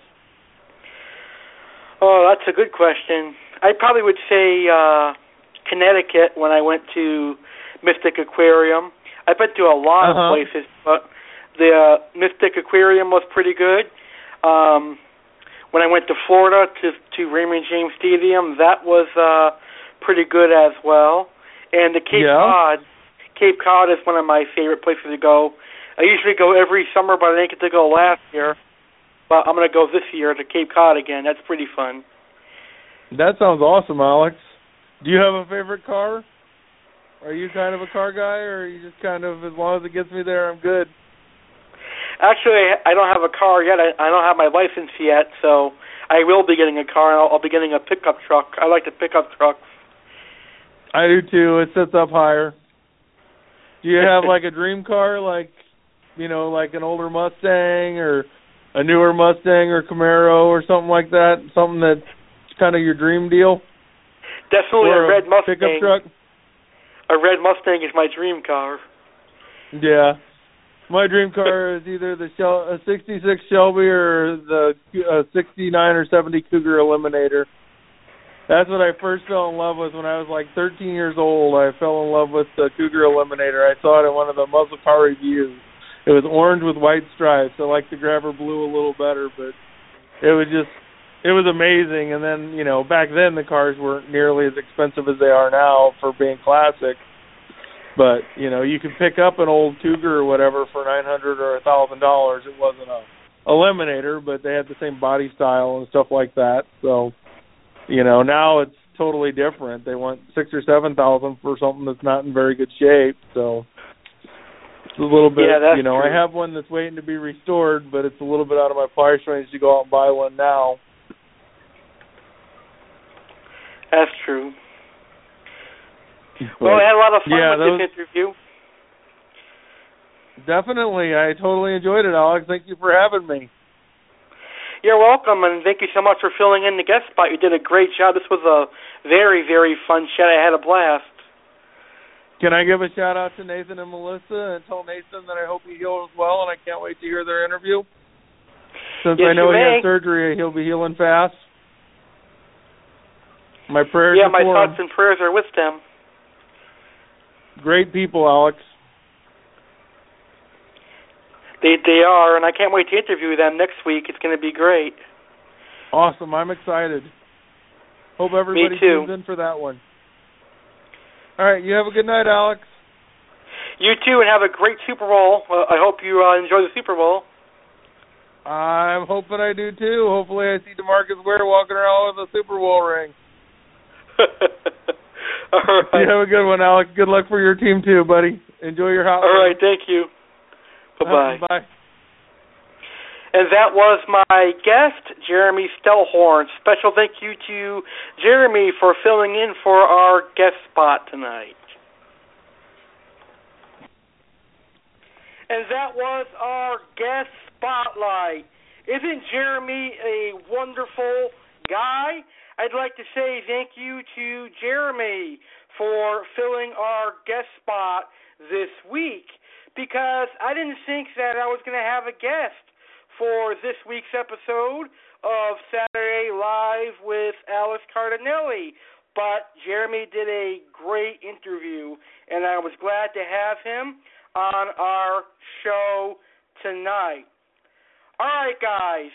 Oh, that's a good question. I probably would say uh Connecticut when I went to Mystic Aquarium. I've been to a lot Uh-huh. of places, but the uh, Mystic Aquarium was pretty good. Um when I went to Florida to to Raymond James Stadium, that was uh pretty good as well. And the Cape Yeah. Cod, Cape Cod is one of my favorite places to go. I usually go every summer, but I didn't get to go last year. But I'm going to go this year to Cape Cod again. That's pretty fun. That sounds awesome, Alex. Do you have a favorite car? Are you kind of a car guy, or are you just kind of as long as it gets me there, I'm good? Actually, I don't have a car yet. I, I don't have my license yet, so I will be getting a car, and I'll, I'll be getting a pickup truck. I like the pickup trucks. I do too. It sits up higher. Do you have *laughs* like a dream car, like you know, like an older Mustang or a newer Mustang or Camaro or something like that? Something that's kind of your dream deal? Definitely or a red Mustang. pickup truck? A red Mustang is my dream car. Yeah. My dream car *laughs* is either the Shel- a 66 Shelby or the uh, 69 or 70 Cougar Eliminator. That's what I first fell in love with when I was like 13 years old. I fell in love with the Cougar Eliminator. I saw it in one of the muscle car reviews. It was orange with white stripes. I like the grabber blue a little better, but it was just it was amazing. And then you know back then the cars weren't nearly as expensive as they are now for being classic. But you know you could pick up an old Cougar or whatever for nine hundred or a thousand dollars. It wasn't a Eliminator, but they had the same body style and stuff like that. So you know now it's totally different. They want six or seven thousand for something that's not in very good shape. So it's a little bit. Yeah, that's you know true. I have one that's waiting to be restored, but it's a little bit out of my price range to go out and buy one now. That's true. Well, I had a lot of fun yeah, with this interview. Definitely, I totally enjoyed it, Alex. Thank you for having me. You're welcome, and thank you so much for filling in the guest spot. You did a great job. This was a very, very fun chat. I had a blast. Can I give a shout out to Nathan and Melissa and tell Nathan that I hope he heals well and I can't wait to hear their interview? Since Yes, I know he had surgery, he'll be healing fast. My prayers yeah, my thoughts him. and prayers are with them. Great people, Alex. They they are, and I can't wait to interview them next week. It's going to be great. Awesome. I'm excited. Hope everybody tunes in for that one. All right. You have a good night, Alex. You too, and have a great Super Bowl. Uh, I hope you uh, enjoy the Super Bowl. I'm hoping I do too. Hopefully, I see DeMarcus Marcus Ware walking around with a Super Bowl ring. *laughs* All right. You have a good one, Alex. Good luck for your team too, buddy. Enjoy your holiday. All right. Thank you. Bye bye. Uh, bye. And that was my guest, Jeremey Stellhorn. Special thank you to Jeremey for filling in for our guest spot tonight. And that was our guest spotlight. Isn't Jeremey a wonderful guy? I'd like to say thank you to Jeremey for filling our guest spot this week because I didn't think that I was going to have a guest for this week's episode of Saturday Live with Alex Cardinale. But Jeremey did a great interview, and I was glad to have him on our show tonight. All right, guys,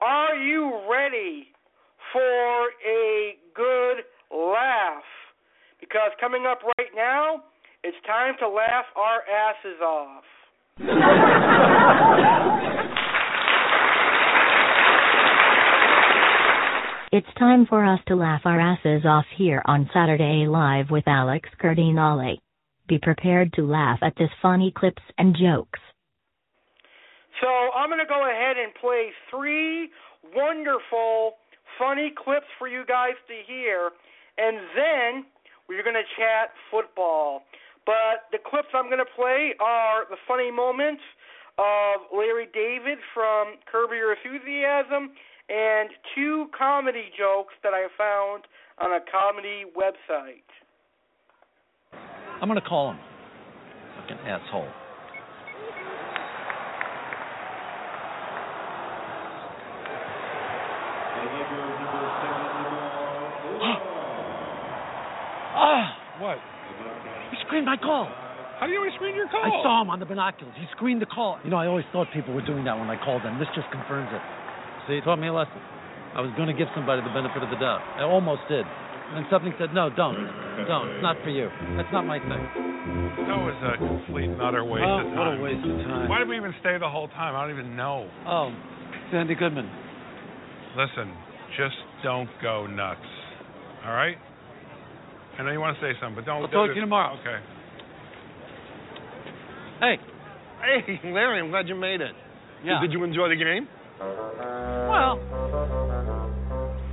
are you ready for a good laugh? Because coming up right now, it's time to laugh our asses off. *laughs* It's time for us to laugh our asses off here on Saturday Live with Alex Cardinale. Be prepared to laugh at this funny clips and jokes. So I'm going to go ahead and play three wonderful, funny clips for you guys to hear, and then we're going to chat football. But the clips I'm going to play are the funny moments of Larry David from Curb Your Enthusiasm and two comedy jokes that I found on a comedy website. I'm gonna call him. Fucking asshole. *gasps* Ah, What? he screened my call. How do you always screen your call? I saw him on the binoculars. He screened the call. You know, I always thought people were doing that when I called them. This just confirms it. See, it taught me a lesson. I was going to give somebody the benefit of the doubt. I almost did. And something said, no, don't. Don't. It's not for you. That's not my thing. That was a complete and utter waste Oh, of what a waste of time. Why did we even stay the whole time? I don't even know. Oh, Sandy Goodman. Listen, just don't go nuts. All right? I know you want to say something, but don't. I'll talk to you tomorrow. Okay. Hey. Hey, Larry, I'm glad you made it. Yeah. Did you enjoy the game? Well,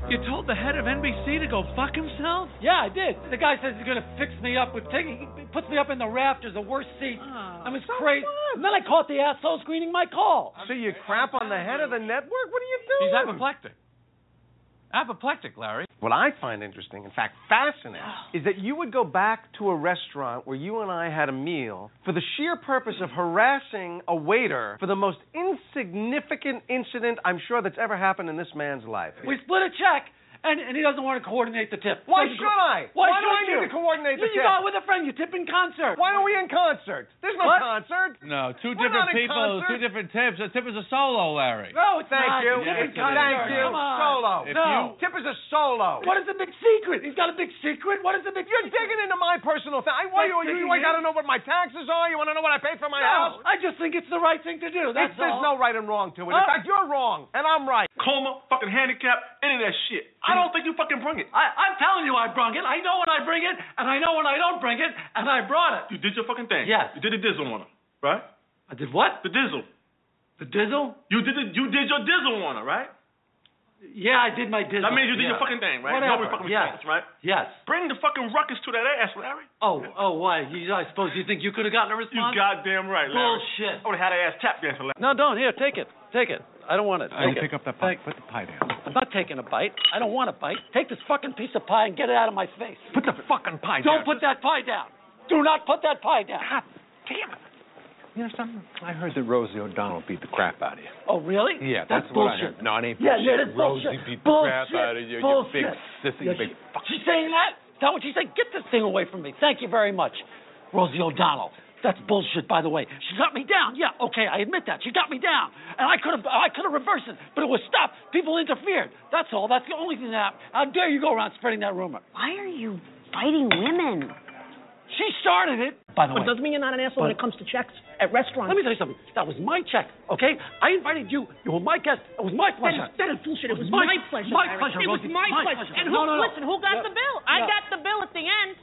you told the head of NBC to go fuck himself? Yeah, I did. The guy says he's gonna fix me up with taking. He puts me up in the rafters, the worst seat. Ah, I was crazy. And then I caught the asshole screening my call. So you crap on the head of the network? What are you doing? He's apoplectic. Apoplectic, Larry. What I find interesting, in fact fascinating, oh. is that you would go back to a restaurant where you and I had a meal for the sheer purpose of harassing a waiter for the most insignificant incident I'm sure that's ever happened in this man's life. We split a check, and, and he doesn't want to coordinate the tip. Why Doesn't should co- I? Why, Why do I should need you? to coordinate the you tip? got with a friend. You tip in concert. Why are we in concert? There's no What? concert. No, two We're different people, concert. two different tips. A tip is a solo, Larry. No, it's Thank not. you. Tip Yes, it is. Thank you. Solo. If no. you- Tip is a solo. What is the big secret? He's got a big secret. What is the big You're secret? digging into my personal thing. I, why That's you, you, digging you got to know what my taxes are. You want to know what I pay for my house. I just think it's the right thing to do. That's It's- there's no right and wrong to it. In Oh. fact, you're wrong, and I'm right. coma, fucking handicap, any of that shit. I don't think you fucking bring it. I, I'm telling you, I brung it. I know when I bring it, and I know when I don't bring it, and I brought it. You did your fucking thing. Yes. You did the dizzle on her, right? I did what? The dizzle. The dizzle? You did the, you did your dizzle on her, right? Yeah, I did my dizzle. That means you did yeah. your fucking thing, right? Whatever. Nobody fucking yes. responds, right? Yes. Bring the fucking ruckus to that ass, Larry. Oh, oh, why? You, I suppose you think you could have gotten a response? You goddamn right, Larry. Bullshit. I would have had her ass tap dancing, Larry. No, don't. Here, take it. Take it. I don't want it. I don't Take pick up that pie. Put the pie down. I'm not taking a bite. I don't want a bite. Take this fucking piece of pie and get it out of my face. Put the fucking pie down. Don't put that pie down. Do not put that pie down. God damn it. You know something? I heard that Rosie O'Donnell beat the crap out of you. Oh, really? Yeah, that's, that's, what I bullshit. heard. No, it ain't Yeah, bullshit. yeah, that's Rosie bullshit. beat the bullshit. crap out of you, bullshit. you big sissy, Yeah, you big she- fuck. She's saying that? Is that what she said? Get this thing away from me. Thank you very much, Rosie O'Donnell. That's bullshit, by the way. She got me down. Yeah, okay, I admit that. She got me down, and I could have, I could have reversed it, but it was stopped. People interfered. That's all. That's the only thing that happened. How dare you go around spreading that rumor? Why are you fighting women? She started it. By the But way, it doesn't mean you're not an asshole when it comes to checks at restaurants. let me tell you something. That was my check, okay? I invited you. You were my guest. It was my pleasure. That is bullshit. It was my- my, pleasure. my pleasure, It was my, My pleasure. pleasure. And who, No, no, no. listen, who got Yeah. the bill? I got the bill at the end.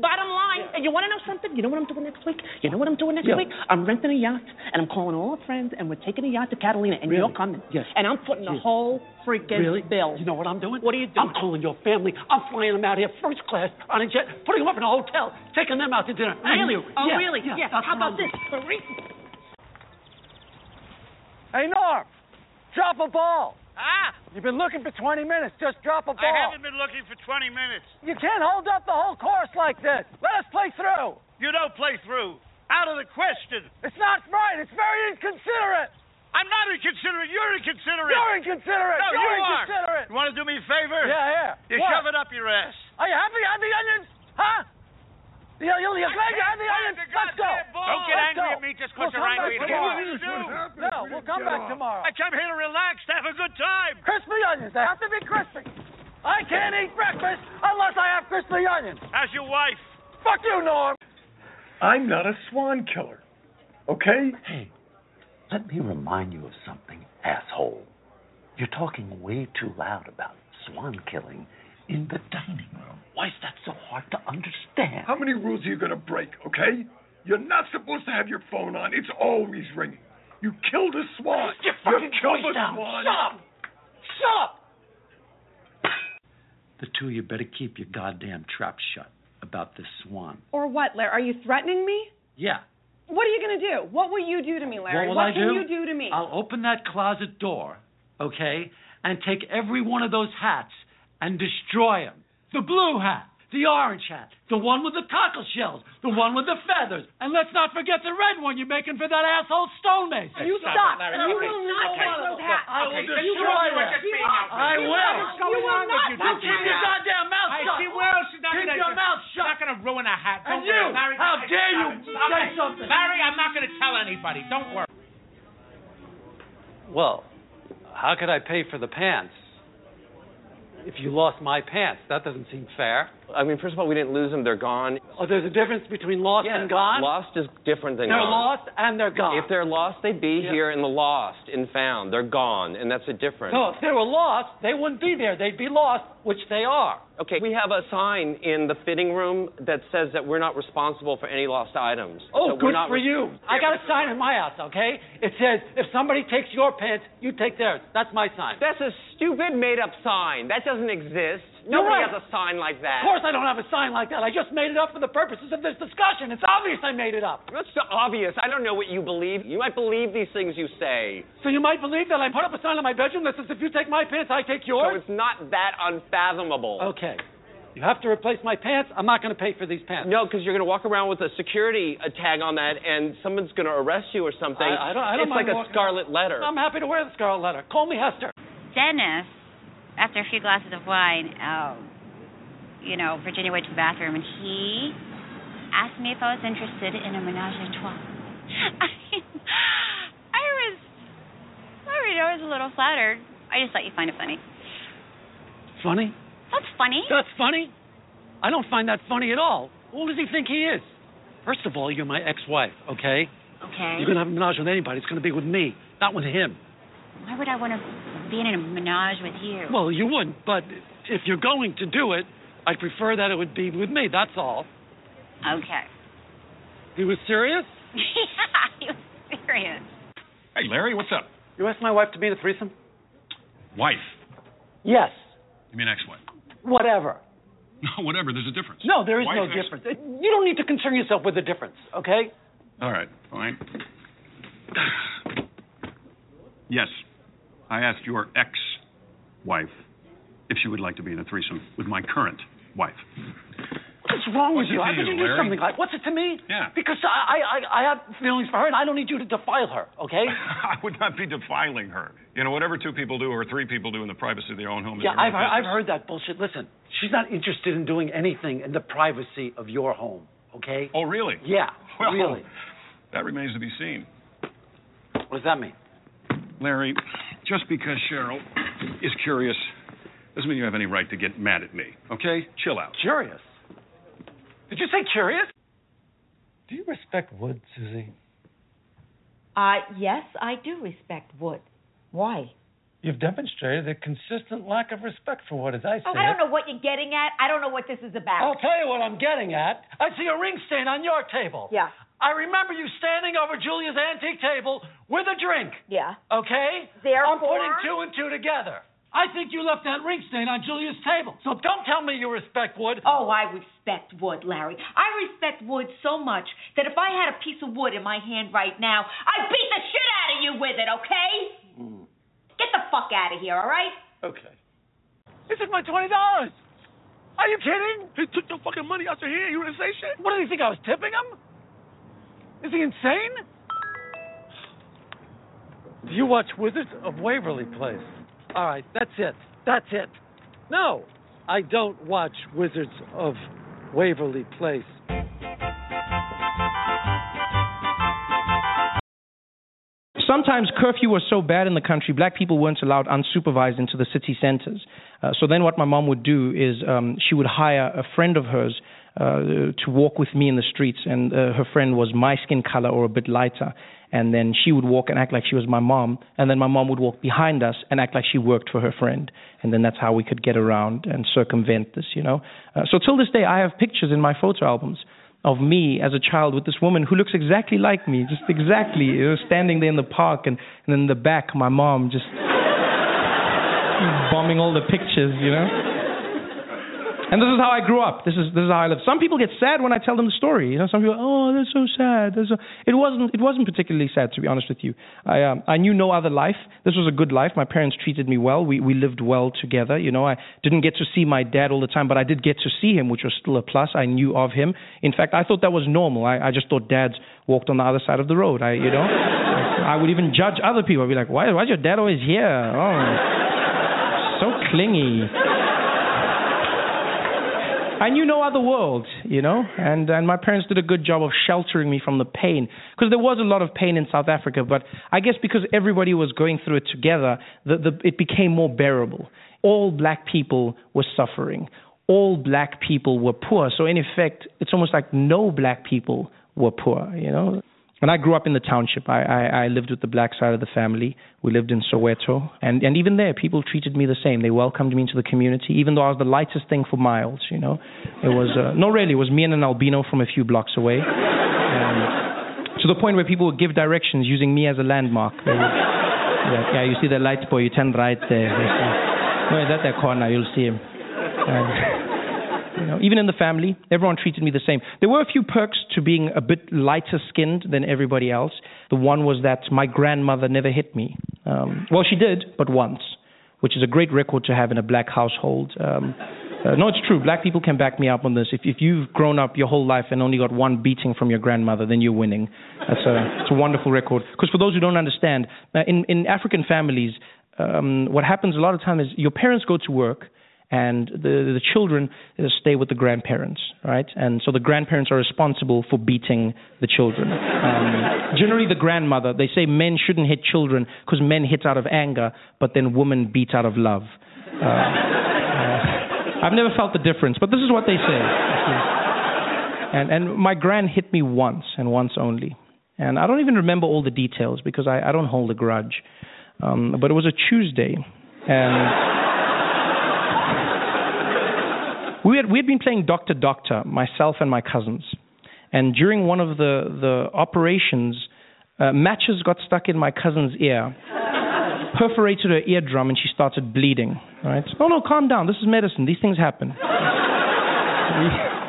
Bottom line. And you want to know something? You know what I'm doing next week? You know what I'm doing next Yeah. week? I'm renting a yacht, and I'm calling all our friends, and we're taking a yacht to Catalina, and Really? you're coming. Yes. And I'm footing the whole freaking Really? bill. You know what I'm doing? What are you doing? I'm calling your family. I'm flying them out here first class on a jet, putting them up in a hotel, taking them out to dinner. And Really? Oh, yeah, really? Yeah. Yeah. How about this? Hey, Norm, drop a ball. Ah! You've been looking for 20 minutes. Just drop a ball. I haven't been looking for 20 minutes. You can't hold up the whole course like this. Let us play through. You don't play through. Out of the question. It's not right. It's very inconsiderate. I'm not inconsiderate. You're inconsiderate. You're inconsiderate. No, You're you are. inconsiderate. You want to do me a favor? Yeah, yeah. You What? shove it up your ass. Are you happy? Have the onions? Huh? You, you, you glad you have the onions? Let's go. Don't get Let's angry go. at me just We'll because you're angry back at tomorrow. him. No, we'll come back tomorrow. I come here to relax, to have a good time. Crispy onions. They have to be crispy. I can't eat breakfast unless I have crispy onions. How's your wife? Fuck you, Norm. I'm not a swan killer. Okay? Hey, let me remind you of something, asshole. You're talking way too loud about swan killing in the dining room. Why is that so hard to understand? How many rules are you going to break, okay? You're not supposed to have your phone on. It's always ringing. You killed a swan. Your you killed voice a down. swan. Stop! up. Shut up. The two of you better keep your goddamn trap shut about this swan. Or what, Larry? Are you threatening me? Yeah. What are you going to do? What will you do to me, Larry? What will I can do? you do to me? I'll open that closet door, okay, and take every one of those hats and destroy them. The blue hat, the orange hat, the one with the cockle shells, the one with the feathers, and let's not forget the red one you're making for that asshole stonemason. You stop. You will not take those hats. I will Okay, destroy you will them. not. You will. I You will. You will not. You keep your goddamn mouth Hey, shut. she will. She's not Keep gonna, your mouth She's not going to ruin a hat. And Don't you, worry. Larry, how stop dare it. you Stop say it. something. Larry, I'm not going to tell anybody. Don't worry. Well, how could I pay for the pants? If you lost my pants, that doesn't seem fair. I mean, first of all, we didn't lose them. They're gone. Oh, there's a difference between lost Yeah, and gone? Lost is different than They're gone. lost and they're gone. If they're lost, they'd be Yeah. here in the lost, and found. They're gone, and that's a difference. No, if they were lost, they wouldn't be there. They'd be lost, which they are. Okay, we have a sign in the fitting room that says that we're not responsible for any lost items. Oh, So we're good not for you. I got a sign in my house, okay? It says, if somebody takes your pants, you take theirs. That's my sign. That's a stupid made-up sign. That doesn't exist. You're Nobody right. has a sign like that. Of course I don't have a sign like that. I just made it up for the purposes of this discussion. It's obvious I made it up. That's so obvious. I don't know what you believe. You might believe these things you say. So you might believe that I put up a sign in my bedroom that says, if you take my pants, I take yours." So it's not that unfathomable. Okay. You have to replace my pants. I'm not going to pay for these pants. No, because you're going to walk around with a security uh, tag on that, and someone's going to arrest you or something. I, I don't, I don't it's mind like a walking- scarlet letter. I'm happy to wear the scarlet letter. Call me Hester. Dennis, after a few glasses of wine, uh, you know, Virginia went to the bathroom and he asked me if I was interested in a menage a trois. I, *laughs* I was, I mean, I was a little flattered. I just thought you'd find it funny. Funny? That's funny. That's funny? I don't find that funny at all. Who does he think he is? First of all, you're my ex-wife, okay? Okay. You're gonna have a menage with anybody. It's gonna be with me, not with him. Why would I want to be in a menage with you? Well, you wouldn't, but if you're going to do it, I'd prefer that it would be with me. That's all. Okay. He was serious? *laughs* yeah, he was serious. Hey, Larry, what's up? You asked my wife to be in a threesome? Wife. Yes. You mean ex-wife? Whatever. *laughs* No, whatever. There's a difference. No, there is Wife, no ex- difference. You don't need to concern yourself with the difference, okay? All right, fine. *sighs* Yes, I asked your ex-wife if she would like to be in a threesome with my current wife. What's wrong with you? How could you, do something like What's it to me? Yeah. Because I, I, I have feelings for her, and I don't need you to defile her, okay? *laughs* I would not be defiling her. You know, whatever two people do or three people do in the privacy of their own home is Yeah, I've heard, I've heard that bullshit. Listen, she's not interested in doing anything in the privacy of your home, okay? Oh, really? Yeah, *laughs* Well, really. That remains to be seen. What does that mean? Larry, just because Cheryl is curious doesn't mean you have any right to get mad at me, okay? Chill out. Curious? Did you say curious? Do you respect wood, Susie? Uh, yes, I do respect wood. Why? You've demonstrated a consistent lack of respect for wood, as I see Oh, I don't know what you're getting at. I don't know what this is about. I'll tell you what I'm getting at. I see a ring stain on your table. Yeah. I remember you standing over Julia's antique table with a drink. Yeah. Okay? Therefore- I'm putting two and two together. I think you left that ring stain on Julia's table. So don't tell me you respect wood. Oh, I respect wood, Larry. I respect wood so much that if I had a piece of wood in my hand right now, I'd beat the shit out of you with it, okay? Mm. Get the fuck out of here, all right? Okay. He took my twenty dollars. Are you kidding? He took the fucking money out your hand. You didn't say shit. What did he think I was tipping him? Is he insane? Do you watch Wizards of Waverly Place? All right, that's it. That's it. No, I don't watch Wizards of Waverly Place. Sometimes curfew was so bad in the country, black people weren't allowed unsupervised into the city centers. Uh, so then what my mom would do is um, she would hire a friend of hers to walk with me in the streets, and uh, her friend was my skin color or a bit lighter. And then she would walk and act like she was my mom, and then my mom would walk behind us and act like she worked for her friend. And then that's how we could get around and circumvent this, you know. Uh, so till this day, I have pictures in my photo albums of me as a child with this woman who looks exactly like me, just exactly, you know, standing there in the park, and, and in the back, my mom just *laughs* bombing all the pictures, you know. And this is how I grew up. This is this is how I live. Some people get sad when I tell them the story. You know, some people, oh, that's so sad. That's so... It wasn't. It wasn't particularly sad, to be honest with you. I um, I knew no other life. This was a good life. My parents treated me well. We we lived well together. You know, I didn't get to see my dad all the time, but I did get to see him, which was still a plus. I knew of him. In fact, I thought that was normal. I, I just thought dads walked on the other side of the road. I you know, I would even judge other people. I'd be like, why why's your dad always here? Oh, so clingy. I knew no other world, you know, and and my parents did a good job of sheltering me from the pain because there was a lot of pain in South Africa, but I guess because everybody was going through it together, the, the it became more bearable. All black people were suffering. All black people were poor. So in effect, it's almost like no black people were poor, you know. And I grew up in the township. I, I, I lived with the black side of the family. We lived in Soweto. And, and even there, people treated me the same. They welcomed me into the community, even though I was the lightest thing for miles, you know. It was, uh, no, really, it was me and an albino from a few blocks away. And to the point where people would give directions using me as a landmark. Would, yeah, yeah, you see the light boy, you turn right there. No, it's at that corner, you'll see him. And, *laughs* you know, even in the family, everyone treated me the same. There were a few perks to being a bit lighter skinned than everybody else. The one was that my grandmother never hit me. Um, well, she did, but once, which is a great record to have in a black household. Um, uh, no, it's true. Black people can back me up on this. If, if you've grown up your whole life and only got one beating from your grandmother, then you're winning. That's a, it's a wonderful record. Because for those who don't understand, uh, in, in African families, um, what happens a lot of time is your parents go to work and the the children stay with the grandparents, right? And so the grandparents are responsible for beating the children. Um, generally, the grandmother. They say men shouldn't hit children because men hit out of anger, but then women beat out of love. Uh, uh, I've never felt the difference, but this is what they say. And and my grand hit me once and once only, and I don't even remember all the details because I, I don't hold a grudge. Um, but it was a Tuesday, and we had we had been playing Doctor Doctor, myself and my cousins, and during one of the the operations, uh, matches got stuck in my cousin's ear, *laughs* perforated her eardrum, and she started bleeding. Right? Oh no, calm down. This is medicine. These things happen. *laughs*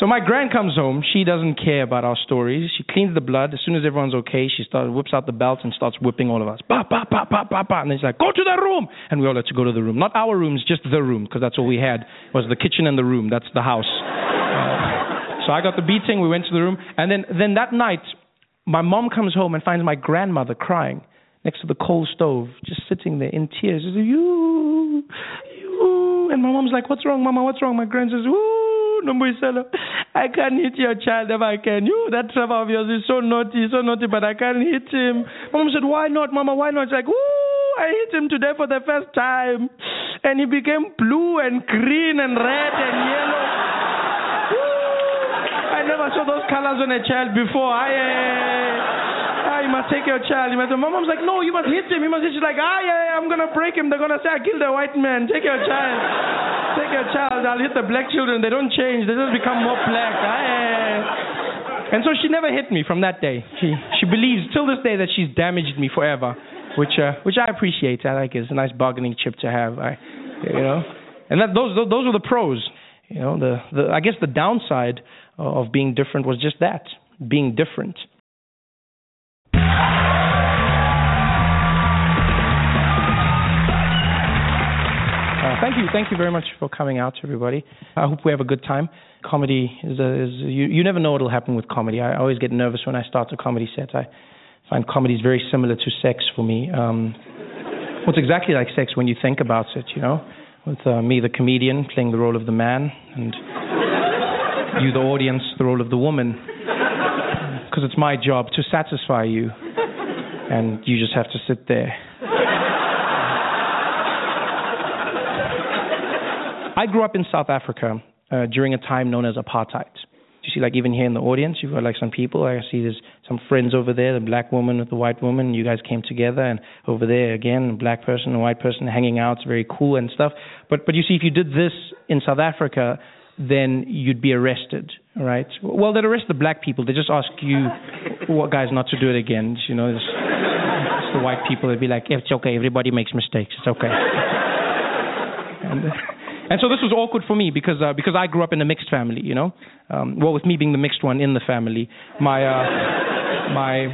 So my grand comes home. She doesn't care about our stories. She cleans the blood. As soon as everyone's okay, she starts whips out the belt and starts whipping all of us. Ba ba ba ba ba ba. And then she's like, "Go to the room." And we all had to go to the room. Not our rooms, just the room, because that's all we had was the kitchen and the room. That's the house. So I got the beating. We went to the room, and then then that night, my mom comes home and finds my grandmother crying next to the coal stove, just sitting there in tears. You, you. And my mom's like, "What's wrong, Mama? What's wrong?" My grand says, "Ooh." Nombuyiselo, I can't hit your child if I can. You, that son of yours is so naughty, so naughty, but I can't hit him. Mom said, Why not, Mama? Why not? She's like, Ooh, I hit him today for the first time. And he became blue and green and red and yellow. Ooh, I never never saw those colors on a child before. I, uh, ah, you must take your child. You must, my mom's like, no, you must hit him. You must hit. She's like, ah, yeah, I'm going to break him. They're going to say I killed a white man. Take your child. Take your child. I'll hit the black children. They don't change. They just become more black. Ah, yeah. And so she never hit me from that day. She she believes till this day that she's damaged me forever, which uh, which I appreciate. I like it. It's a nice bargaining chip to have. I, you know, and that those those were the pros. You know, the, the I guess the downside of being different was just that, being different. Thank you, thank you very much for coming out, everybody. I hope we have a good time. Comedy is, a, is you, you never know what will happen with comedy. I always get nervous when I start a comedy set. I find comedy is very similar to sex for me. Um, well, it's exactly like sex when you think about it, you know, with uh, me, the comedian, playing the role of the man, and you, the audience, the role of the woman. Because it's my job to satisfy you, and you just have to sit there. I grew up in South Africa uh, during a time known as apartheid. You see, like even here in the audience, you've got like some people. I see there's some friends over there, the black woman with the white woman. You guys came together, and over there again, a black person, a white person hanging out. It's very cool and stuff. But but you see, if you did this in South Africa, then you'd be arrested, right? Well, they'd arrest the black people. They just ask you, *laughs* what guys, not to do it again. You know, it's, it's the white people. They'd be like, it's okay. Everybody makes mistakes. It's okay. *laughs* And, and so this was awkward for me because uh, because I grew up in a mixed family, you know. Um, well, with me being the mixed one in the family, my uh, my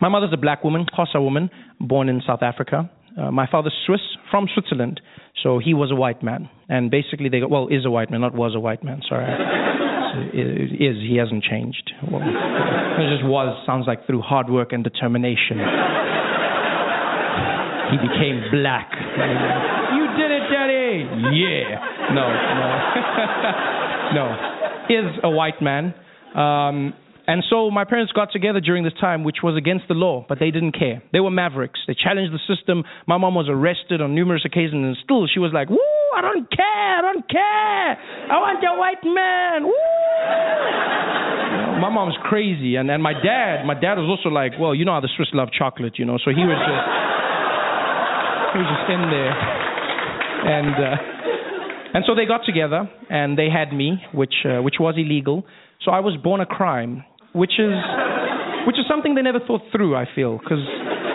my mother's a black woman, Xhosa woman, born in South Africa. Uh, my father's Swiss from Switzerland, so he was a white man, and basically they go, well is a white man, not was a white man. Sorry, so is he hasn't changed. Well, it just was sounds like through hard work and determination. He became black. You did it, Daddy. Yeah. No, no, *laughs* no. Is a white man. Um, and so my parents got together during this time, which was against the law, but they didn't care. They were mavericks. They challenged the system. My mom was arrested on numerous occasions, and still she was like, "Woo! I don't care. I don't care. I want a white man. Woo!" My mom's crazy, and and my dad, my dad was also like, "Well, you know how the Swiss love chocolate, you know." So he was just he was just in there, and. Uh, and so they got together and they had me, which uh, which was illegal. So I was born a crime, which is which is something they never thought through. I feel because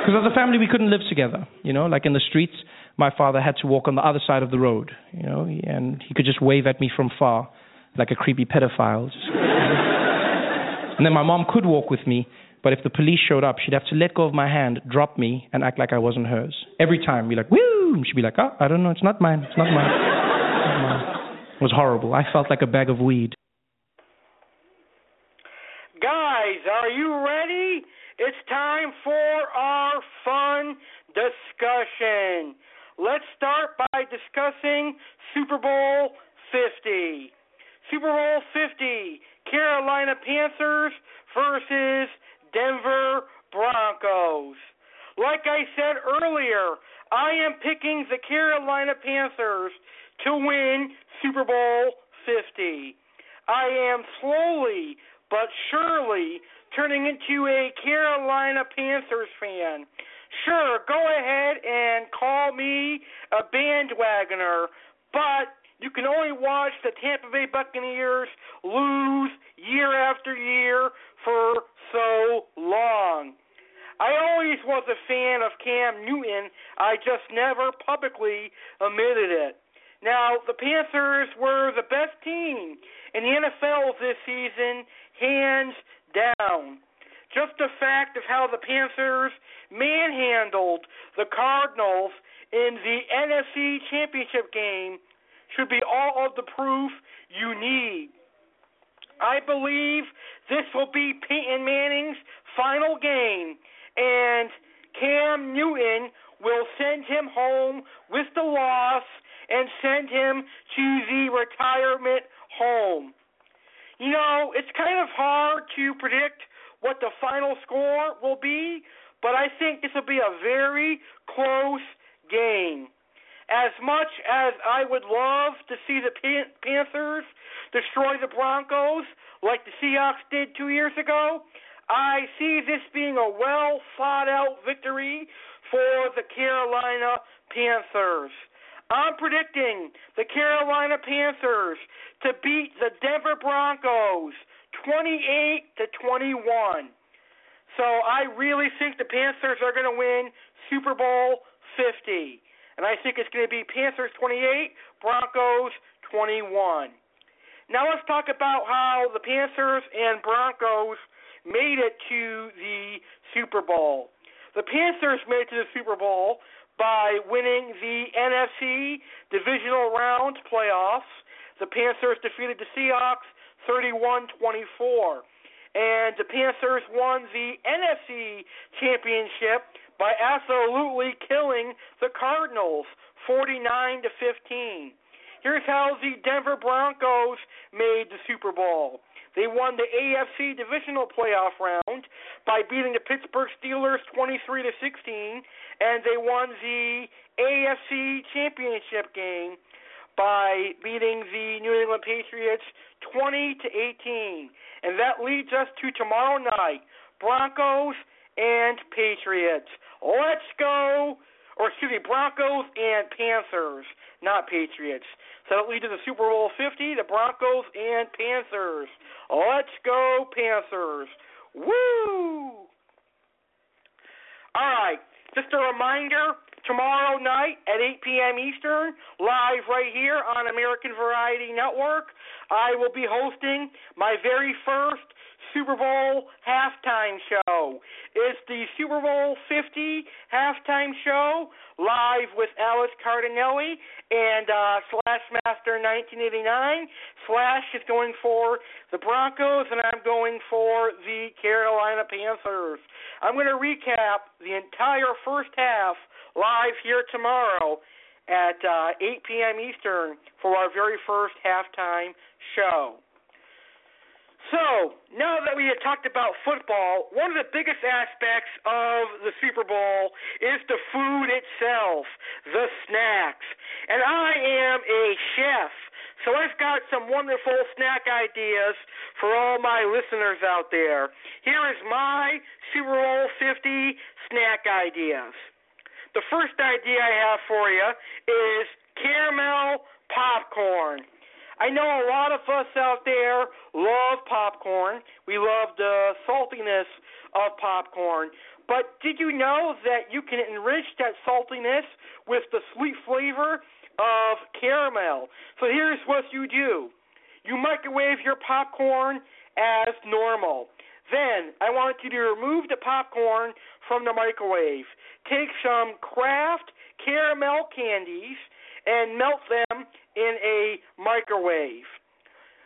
because as a family we couldn't live together. You know, like in the streets, my father had to walk on the other side of the road. You know, and he could just wave at me from far, like a creepy pedophile. and then my mom could walk with me, but if the police showed up, she'd have to let go of my hand, drop me, and act like I wasn't hers. Every time, be like, woo! And she'd be like, oh, I don't know, it's not mine, it's not mine. It *laughs* was horrible. I felt like a bag of weed. Guys, are you ready? It's time for our fun discussion. Let's start by discussing Super Bowl 50. Super Bowl 50, Carolina Panthers versus Denver Broncos. Like I said earlier, I am picking the Carolina Panthers to win Super Bowl 50. I am slowly but surely turning into a Carolina Panthers fan. Sure, go ahead and call me a bandwagoner, but you can only watch the Tampa Bay Buccaneers lose year after year for so long. I always was a fan of Cam Newton, I just never publicly admitted it. Now, the Panthers were the best team in the NFL this season, hands down. Just the fact of how the Panthers manhandled the Cardinals in the NFC Championship game should be all of the proof you need. I believe this will be Peyton Manning's final game, and Cam Newton will send him home with the loss and send him to the retirement home. You know, it's kind of hard to predict what the final score will be, but I think this will be a very close game. As much as I would love to see the Panthers destroy the Broncos like the Seahawks did two years ago, I see this being a well thought out victory for the Carolina Panthers. I'm predicting the Carolina Panthers to beat the Denver Broncos 28 to 21. So I really think the Panthers are going to win Super Bowl 50. And I think it's going to be Panthers 28, Broncos 21. Now let's talk about how the Panthers and Broncos made it to the Super Bowl. The Panthers made it to the Super Bowl by winning the NFC divisional round playoffs. The Panthers defeated the Seahawks 31-24. And the Panthers won the NFC championship by absolutely killing the Cardinals 49 to 15. Here's how the Denver Broncos made the Super Bowl. They won the AFC divisional playoff round by beating the Pittsburgh Steelers 23 to 16 and they won the AFC championship game by beating the New England Patriots 20 to 18. And that leads us to tomorrow night, Broncos and Patriots. Let's go, or excuse me, Broncos and Panthers, not Patriots. So that leads to the Super Bowl 50, the Broncos and Panthers. Let's go, Panthers. Woo! All right, just a reminder, tomorrow night at 8 p.m. Eastern, live right here on American Variety Network, I will be hosting my very first Super Bowl halftime show. It's the Super Bowl 50 halftime show live with Alex Cardinale and uh, Slash Master 1989. Slash is going for the Broncos, and I'm going for the Carolina Panthers. I'm going to recap the entire first half live here tomorrow at uh, 8 p.m. Eastern for our very first halftime show. So, now that we have talked about football, one of the biggest aspects of the Super Bowl is the food itself, the snacks. And I am a chef, so I've got some wonderful snack ideas for all my listeners out there. Here is my Super Bowl 50 snack ideas. The first idea I have for you is caramel popcorn. I know a lot of us out there love popcorn. We love the saltiness of popcorn. But did you know that you can enrich that saltiness with the sweet flavor of caramel? So here's what you do you microwave your popcorn as normal. Then I want you to remove the popcorn from the microwave. Take some Kraft caramel candies and melt them in a microwave.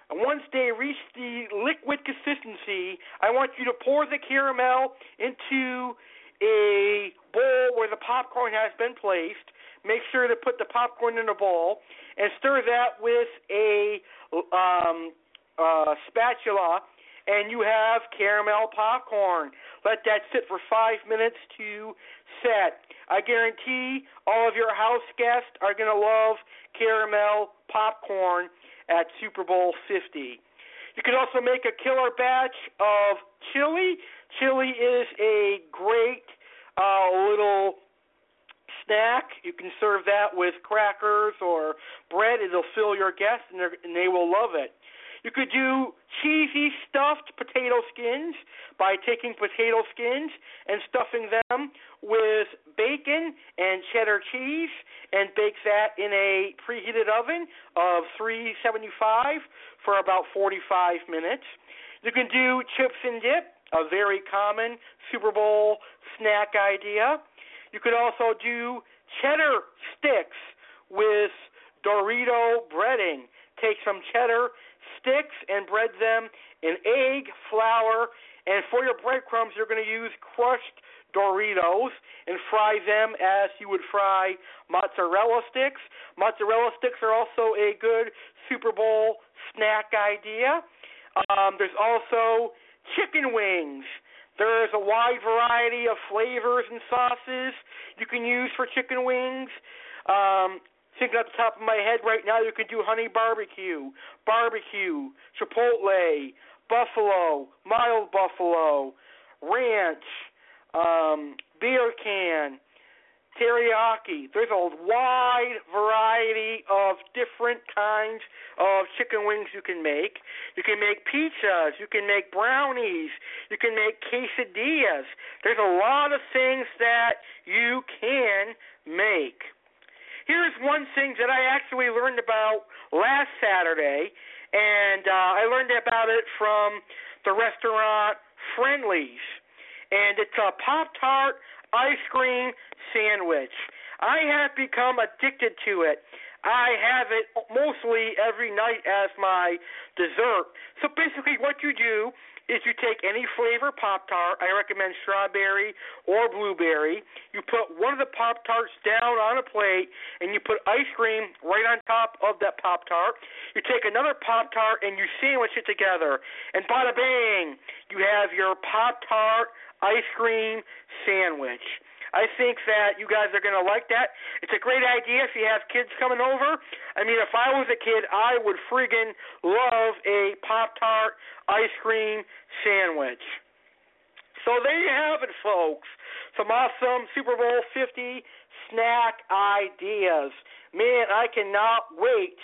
And once they reach the liquid consistency, I want you to pour the caramel into a bowl where the popcorn has been placed. Make sure to put the popcorn in a bowl and stir that with a um, uh, spatula, and you have caramel popcorn. Let that sit for five minutes to set. I guarantee all of your house guests are going to love caramel popcorn at Super Bowl 50. You can also make a killer batch of chili. Chili is a great uh, little snack. You can serve that with crackers or bread. It'll fill your guests, and, and they will love it. You could do cheesy stuffed potato skins by taking potato skins and stuffing them with bacon and cheddar cheese and bake that in a preheated oven of 375 for about 45 minutes. You can do chips and dip, a very common Super Bowl snack idea. You could also do cheddar sticks with Dorito breading. Take some cheddar sticks and bread them in egg, flour, and for your breadcrumbs, you're going to use crushed Doritos and fry them as you would fry mozzarella sticks. Mozzarella sticks are also a good Super Bowl snack idea. Um, there's also chicken wings. There's a wide variety of flavors and sauces you can use for chicken wings. Um, thinking off the top of my head right now, you can do honey barbecue, barbecue, chipotle, buffalo, mild buffalo, ranch, um, beer can, teriyaki. There's a wide variety of different kinds of chicken wings you can make. You can make pizzas, you can make brownies, you can make quesadillas. There's a lot of things that you can make. Here's one thing that I actually learned about last Saturday, and uh, I learned about it from the restaurant Friendly's, and it's a Pop Tart ice cream sandwich. I have become addicted to it. I have it mostly every night as my dessert. So basically, what you do is you take any flavor Pop Tart. I recommend strawberry or blueberry. You put one of the Pop Tarts down on a plate, and you put ice cream right on top of that Pop Tart. You take another Pop Tart and you sandwich it together, and bada bang, you have your Pop Tart ice cream sandwich. I think that you guys are going to like that. It's a great idea if you have kids coming over. I mean, if I was a kid, I would friggin' love a Pop Tart ice cream sandwich. So there you have it, folks. Some awesome Super Bowl 50 snack ideas. Man, I cannot wait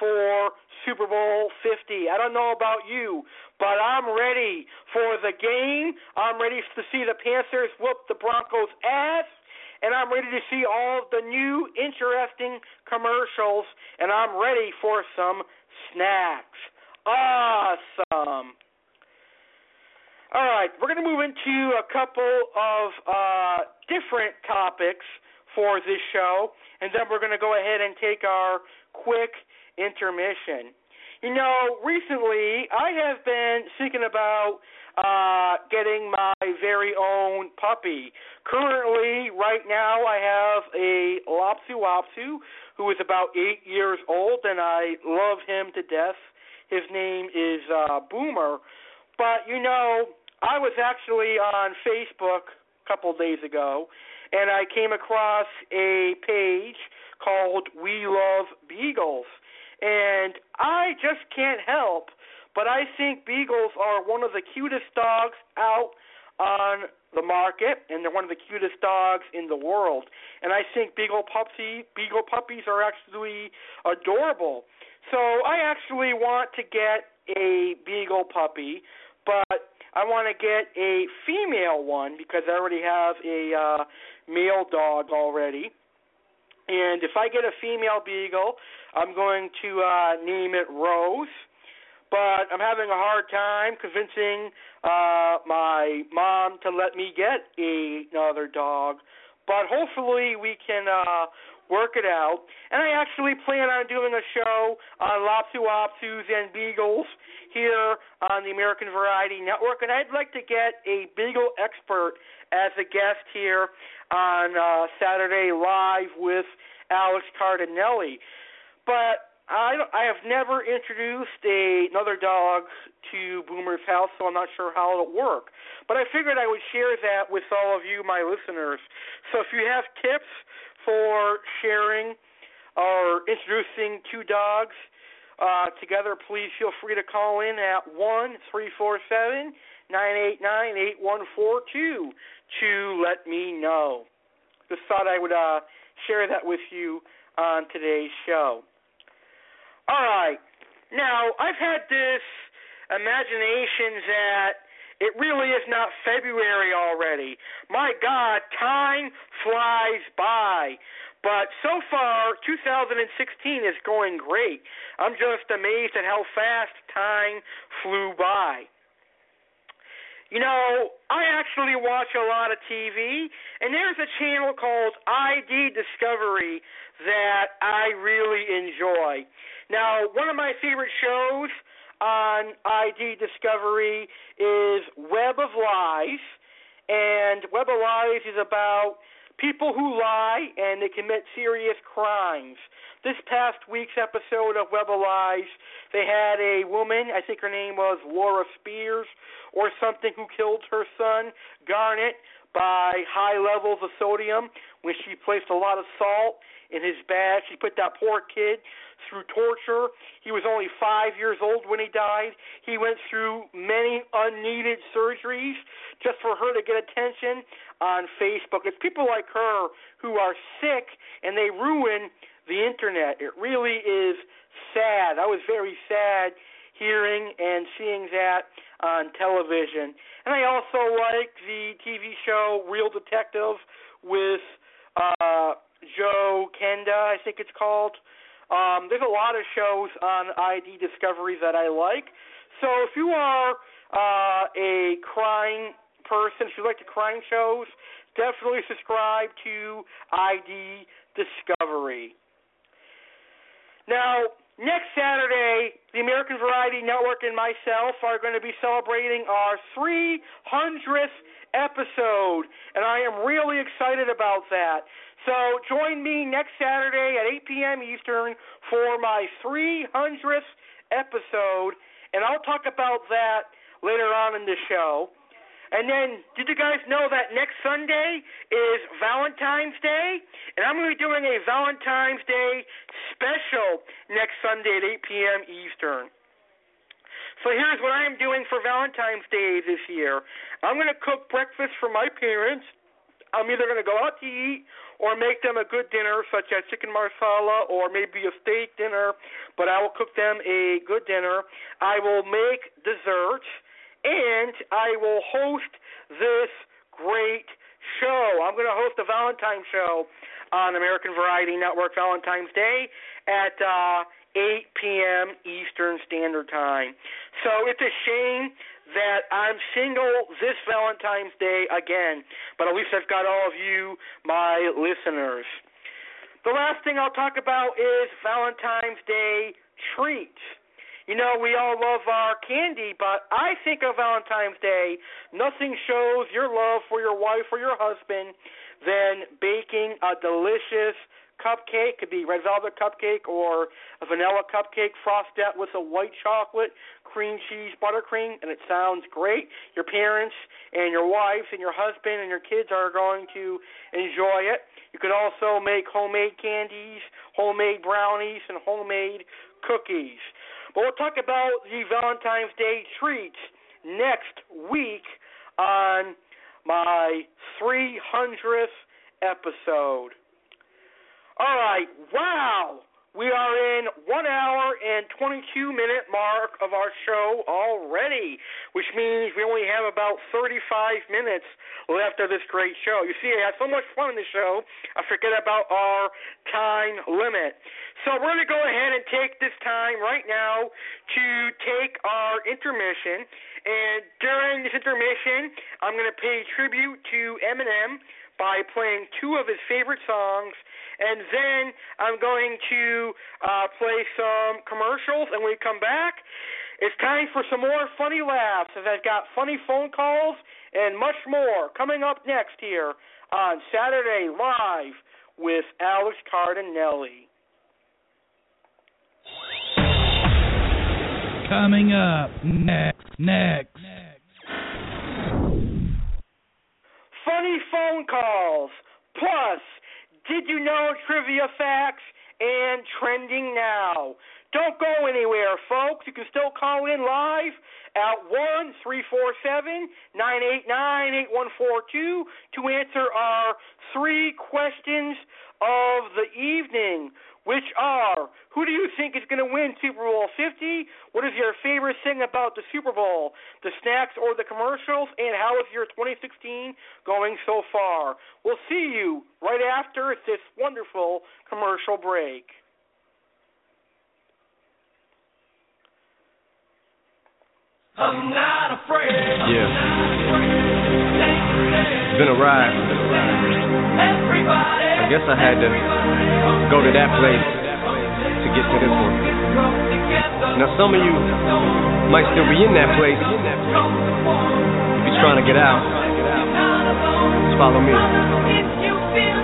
for Super Bowl 50. I don't know about you, but I'm ready for the game. I'm ready to see the Panthers whoop the Broncos' ass. And I'm ready to see all the new interesting commercials. And I'm ready for some snacks. Awesome. All right, we're going to move into a couple of uh, different topics for this show, and then we're going to go ahead and take our quick intermission. You know, recently I have been thinking about uh getting my very own puppy. Currently, right now I have a Lhasa Apso who is about eight years old and I love him to death. His name is uh Boomer. But you know, I was actually on Facebook a couple days ago and I came across a page called We Love Beagles and I just can't help but I think beagles are one of the cutest dogs out on the market, and they're one of the cutest dogs in the world. And I think beagle puppy beagle puppies are actually adorable. So I actually want to get a beagle puppy, but I want to get a female one because I already have a uh, male dog already. And if I get a female beagle, I'm going to uh, name it Rose but I'm having a hard time convincing uh my mom to let me get another dog. But hopefully we can uh work it out. And I actually plan on doing a show on Lhasa Apsos and Beagles here on the American Variety Network. And I'd like to get a Beagle expert as a guest here on uh, Saturday Live with Alex Cardinale. But I I have never introduced a, another dog to Boomer's house, so I'm not sure how it'll work. But I figured I would share that with all of you, my listeners. So if you have tips for sharing or introducing two dogs uh, together, please feel free to call in at one three four seven nine eight nine eight one four two to let me know. Just thought I would uh, share that with you on today's show. All right. Now, I've had this imagination that it really is not February already. My God, time flies by. But so far, 2016 is going great. I'm just amazed at how fast time flew by. You know, I actually watch a lot of TV, and there's a channel called ID Discovery that I really enjoy. Now, one of my favorite shows on ID Discovery is Web of Lies, and Web of Lies is about people who lie and they commit serious crimes. This past week's episode of Web of Lies, they had a woman, I think her name was Laura Spears or something, who killed her son, Garnet, by high levels of sodium when she placed a lot of salt in his bag. She put that poor kid through torture. He was only five years old when he died. He went through many unneeded surgeries just for her to get attention on Facebook. It's people like her who are sick and they ruin the internet. It really is sad. I was very sad hearing and seeing that on television. And I also like the TV show Real Detective with uh Joe Kenda, I think it's called. Um, there's a lot of shows on ID Discovery that I like. So if you are uh, a crime person, if you like the crime shows, definitely subscribe to ID Discovery. Now, next Saturday, the American Variety Network and myself are going to be celebrating our 300th episode, and I am really excited about that. So join me next Saturday at 8 p.m. Eastern for my 300th episode, and I'll talk about that later on in the show. And then, did you guys know that next Sunday is Valentine's Day? And I'm going to be doing a Valentine's Day special next Sunday at 8 p.m. Eastern. So here's what I am doing for Valentine's Day this year. I'm going to cook breakfast for my parents. I'm either going to go out to eat or make them a good dinner, such as chicken marsala or maybe a steak dinner, but I will cook them a good dinner. I will make desserts and I will host this great show. I'm going to host a Valentine's show on American Variety Network Valentine's Day at uh, 8 p.m. Eastern Standard Time. So it's a shame that I'm single this Valentine's Day again, but at least I've got all of you, my listeners. The last thing I'll talk about is Valentine's Day treats. You know, we all love our candy, but I think of Valentine's Day, nothing shows your love for your wife or your husband than baking a delicious cupcake. Could be red velvet cupcake or a vanilla cupcake frosted with a white chocolate, cream cheese, buttercream, and it sounds great. Your parents and your wife and your husband and your kids are going to enjoy it. You could also make homemade candies, homemade brownies, and homemade cookies. But we'll talk about the Valentine's Day treats next week on my 300th episode. All right, wow. We are in one hour and 22 minute mark of our show already, which means we only have about 35 minutes left of this great show. You see, I had so much fun in the show, I forget about our time limit. So we're going to go ahead and take this time right now to take our intermission. And during this intermission, I'm going to pay tribute to Eminem by playing two of his favorite songs and then I'm going to uh, play some commercials. And when we come back, it's time for some more funny laughs, as I've got funny phone calls and much more coming up next here on Saturday Live with Alex Cardinale. Coming up next, next. Funny phone calls, plus did you know trivia facts and trending now? Don't go anywhere, folks. You can still call in live at one three four seven nine eight nine eight one four two to answer our three questions of the evening which are who do you think is going to win Super Bowl 50? What is your favorite thing about the Super Bowl, the snacks or the commercials? And how is your 2016 going so far? We'll see you right after this wonderful commercial break. I'm not afraid. Yeah. It's been a ride. I guess I had to go to that place to get to this one. Now, some of you might still be in that place. If you're trying to get out, just follow me.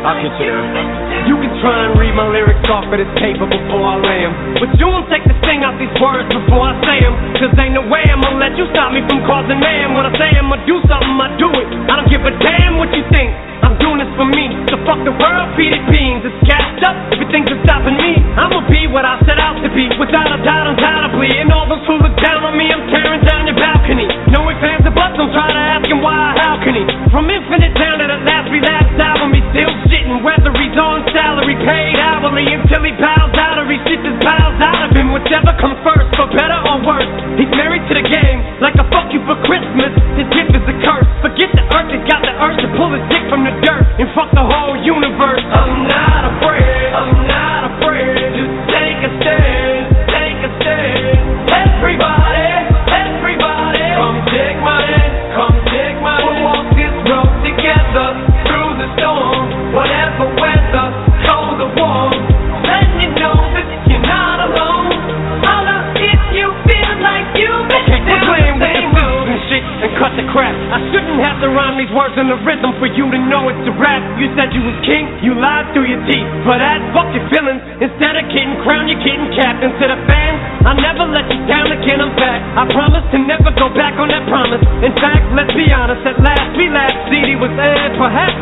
I consider. You can try and read my lyrics off of this paper before I lay them. But you won't take the sting out these words before I say them. Cause ain't no way I'm gonna let you stop me from causing mayhem. When I say I'm gonna do something, I do it. I don't give a damn what you think. I'm doing this for me. So fuck the world, Peter Beans. It's gassed up. If you think you're stopping me. I'ma be what I set out to be. Without a doubt, undoubtedly. And all those who look down on me, I'm tearing down your balcony. No ifs, ands, or buts. Don't try to ask him why or how can he. From infinite down to the last relapse album, be still shit sitting, whether he's on salary, paid hourly, until he bows out or he know it's a rap. You said you was king, you lied through your teeth. For that, fuck your feelings. Instead of getting crowned, you're getting capped. Instead to the fans, I never let you down again, I'm back. I promise to never go back on that promise. In fact, let's be honest, at last we laughed. CD was aired, perhaps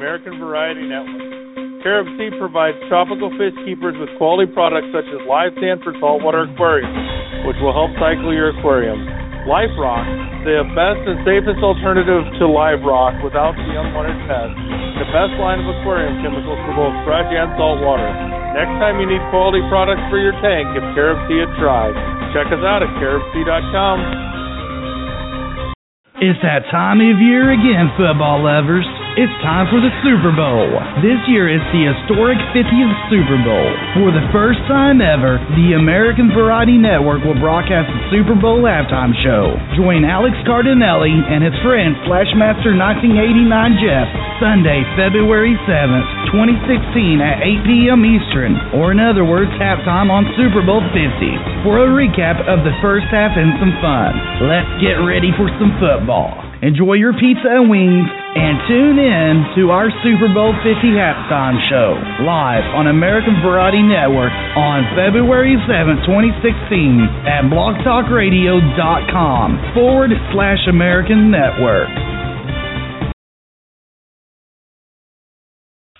American Variety Network. Carib Sea provides tropical fish keepers with quality products such as live sand for saltwater aquariums, which will help cycle your aquarium. Life Rock, the best and safest alternative to live rock without the unwanted pests. The best line of aquarium chemicals for both fresh and salt water. Next time you need quality products for your tank, give Carib Sea a try. Check us out at caribsea.com. It's that time of year again, football lovers. It's time for the Super Bowl. This year it's the historic 50th Super Bowl. For the first time ever, the American Variety Network will broadcast the Super Bowl halftime show. Join Alex Cardinale and his friend Flashmaster 1989 Jeff Sunday, February 7th, 2016 at 8 p.m. Eastern, or in other words, halftime on Super Bowl 50 for a recap of the first half and some fun. Let's get ready for some football. Enjoy your pizza and wings and tune in to our Super Bowl 50 halftime show live on American Variety Network on February 7, 2016 at blogtalkradio.com forward slash American Network.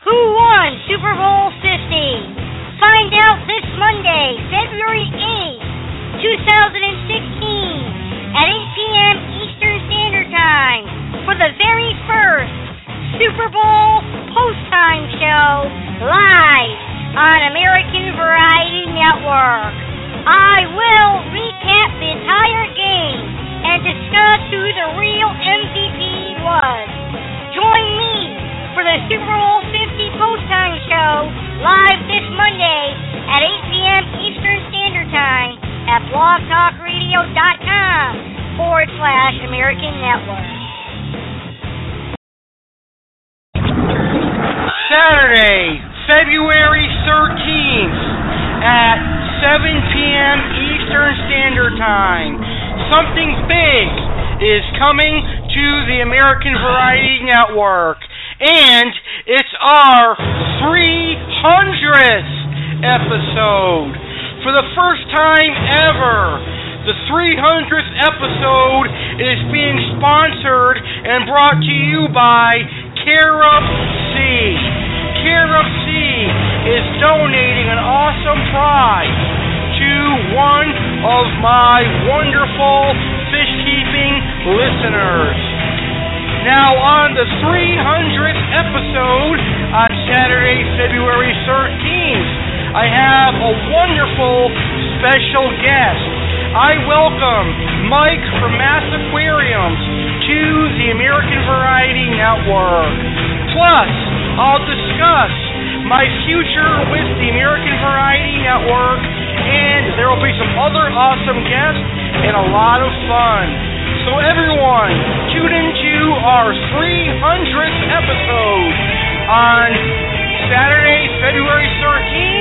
Who won Super Bowl 50? Find out this Monday, February 8th, 2016, at 8 p.m. Eastern Time for the very first Super Bowl post-time show live on American Variety Network. I will recap the entire game and discuss who the real MVP was. Join me for the Super Bowl 50 post-time show live this Monday at 8 p.m. Eastern Standard Time at blogtalkradio.com forward slash American Network. Saturday, February 13th at 7 p.m. Eastern Standard Time. Something big is coming to the American Variety Network. And it's our 300th episode. For the first time ever, the 300th episode is being sponsored and brought to you by Carib Sea. Carib Sea is donating an awesome prize to one of my wonderful fish keeping listeners. Now, on the 300th episode on Saturday, February 13th, I have a wonderful special guest. I welcome Mike from Mass Aquariums to the American Variety Network. Plus, I'll discuss my future with the American Variety Network, and there will be some other awesome guests and a lot of fun. So everyone, tune into our 300th episode on Saturday, February 13th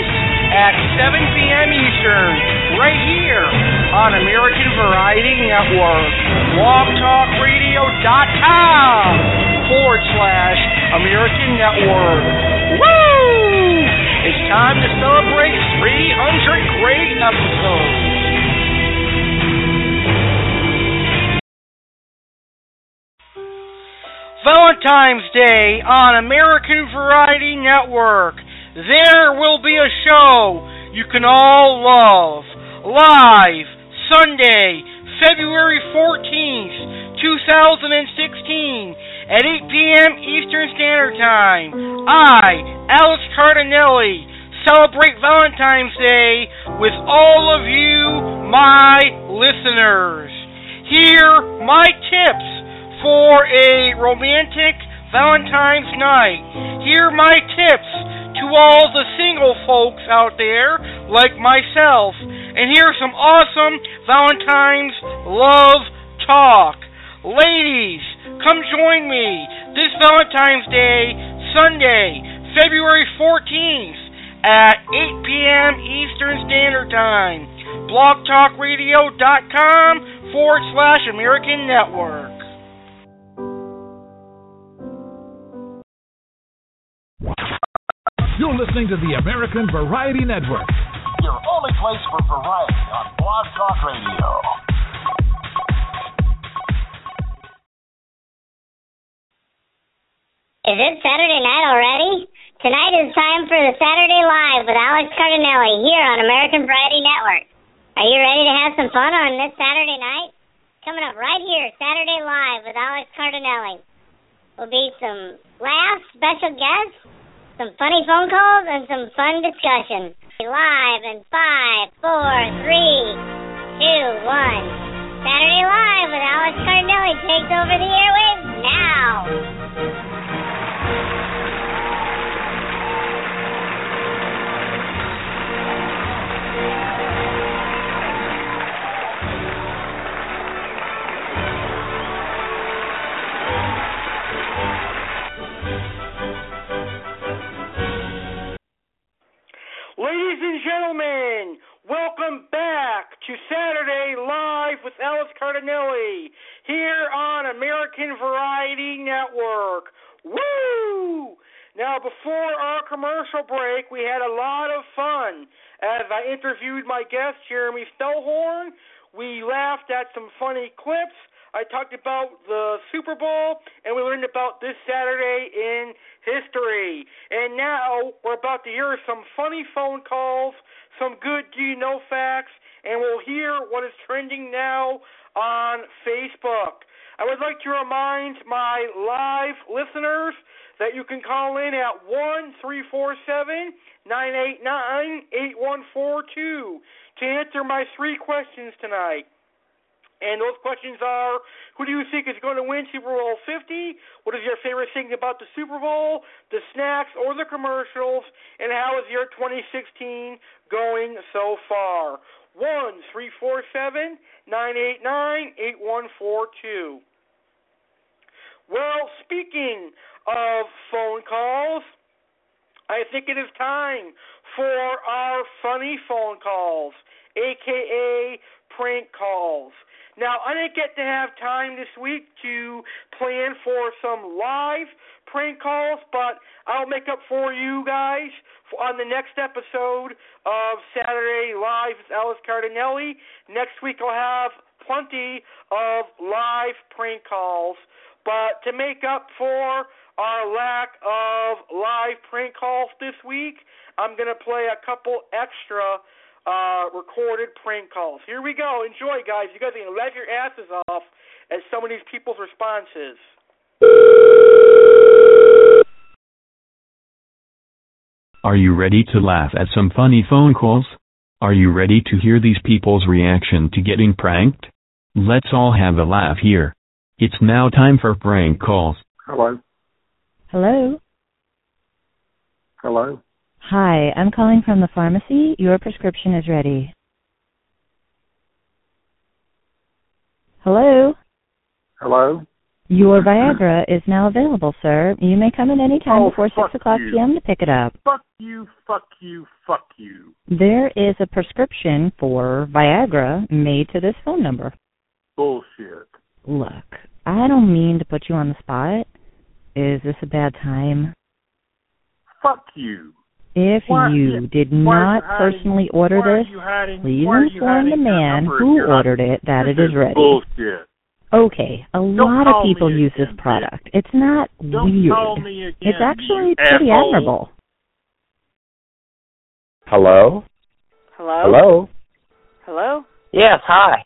at 7 p.m. Eastern, right here on American Variety Network, BlogTalkRadio.com forward slash American Network. Woo! It's time to celebrate 300 great episodes. Valentine's Day on American Variety Network. There will be a show you can all love. Live Sunday, February 14th, 2016 at 8 p.m. Eastern Standard Time. I, Alex Cardinale, celebrate Valentine's Day with all of you, my listeners. Here, my tips for a romantic Valentine's night. Here, are my tips to all the single folks out there, like myself. And here's some awesome Valentine's love talk. Ladies, come join me this Valentine's Day, Sunday, February 14th at 8 p.m. Eastern Standard Time. blogtalkradio.com forward slash American Network. You're listening to the American Variety Network. Your only place for variety on Blog Talk Radio. Is it Saturday night already? Tonight is time for the Saturday Live with Alex Cardinale here on American Variety Network. Are you ready to have some fun on this Saturday night? Coming up right here, Saturday Live with Alex Cardinale. Will be some laughs, special guests, some funny phone calls, and some fun discussion. Live in five, four, three, two, one. Saturday Live with Alex Cardinale takes over the airwaves now. Ladies and gentlemen, welcome back to Saturday Live with Alex Cardinale here on American Variety Network. Woo! Now, before our commercial break, we had a lot of fun as I interviewed my guest, Jeremey Stellhorn. We laughed at some funny clips. I talked about the Super Bowl, and we learned about this Saturday in history. And now we're about to hear some funny phone calls, some good do you know facts, and we'll hear what is trending now on Facebook. I would like to remind my live listeners that you can call in at one three four seven nine eight nine eight one four two to answer my three questions tonight. And those questions are Who do you think is going to win Super Bowl 50? What is your favorite thing about the Super Bowl, the snacks, or the commercials? And how is your 2016 going so far? 1 347 989 8142. Well, speaking of phone calls, I think it is time for our funny phone calls, aka prank calls. Now, I didn't get to have time this week to plan for some live prank calls, but I'll make up for you guys on the next episode of Saturday Live with Alex Cardinale. Next week, I'll have plenty of live prank calls. But to make up for our lack of live prank calls this week, I'm going to play a couple extra uh, recorded prank calls. Here we go. Enjoy, guys. You guys are going to laugh your asses off at some of these people's responses. Are you ready to laugh at some funny phone calls? Are you ready to hear these people's reaction to getting pranked? Let's all have a laugh here. It's now time for prank calls. Hello. Hello. Hello. Hi, I'm calling from the pharmacy. Your prescription is ready. Hello. Hello. Your Viagra is now available, sir. You may come in any time Oh, before fuck 6 o'clock you. p.m. to pick it up. Fuck you, fuck you, fuck you. There is a prescription for Viagra made to this phone number. Bullshit. Look, I don't mean to put you on the spot. Is this a bad time? Fuck you. If Why- you did why not you hiding- personally order this, hiding- please why are you inform the man who you're ordered it that this it is ready. Bullshit. Okay, a lot of people use this again, bitch. product. It's not Don't weird. call me again, it's actually pretty asshole. admirable. Hello? Hello? Hello? Hello? Yes, hi.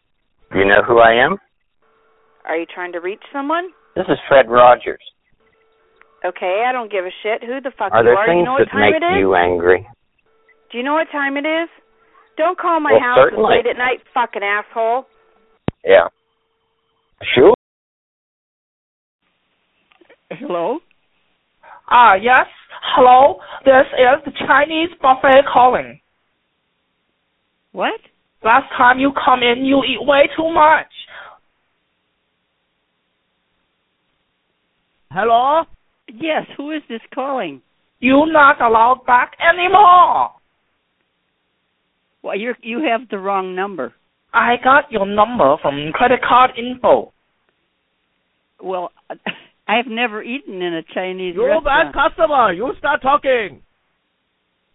Do you know who I am? Are you trying to reach someone? This is Fred Rogers. Okay, I don't give a shit who the fuck Are you there are. things you know what that time make it is? you angry? Do you know what time it is? Don't call my Well, house certainly. late at night, fucking asshole. Yeah. Sure. Hello? Ah, yes. Hello. This is the Chinese buffet calling. What? Last time you come in, you eat way too much. Hello? Yes, who is this calling? You're not allowed back anymore. Well, you you have the wrong number. I got your number from credit card info. Well, *laughs* I have never eaten in a Chinese You're a restaurant. bad customer. You start talking.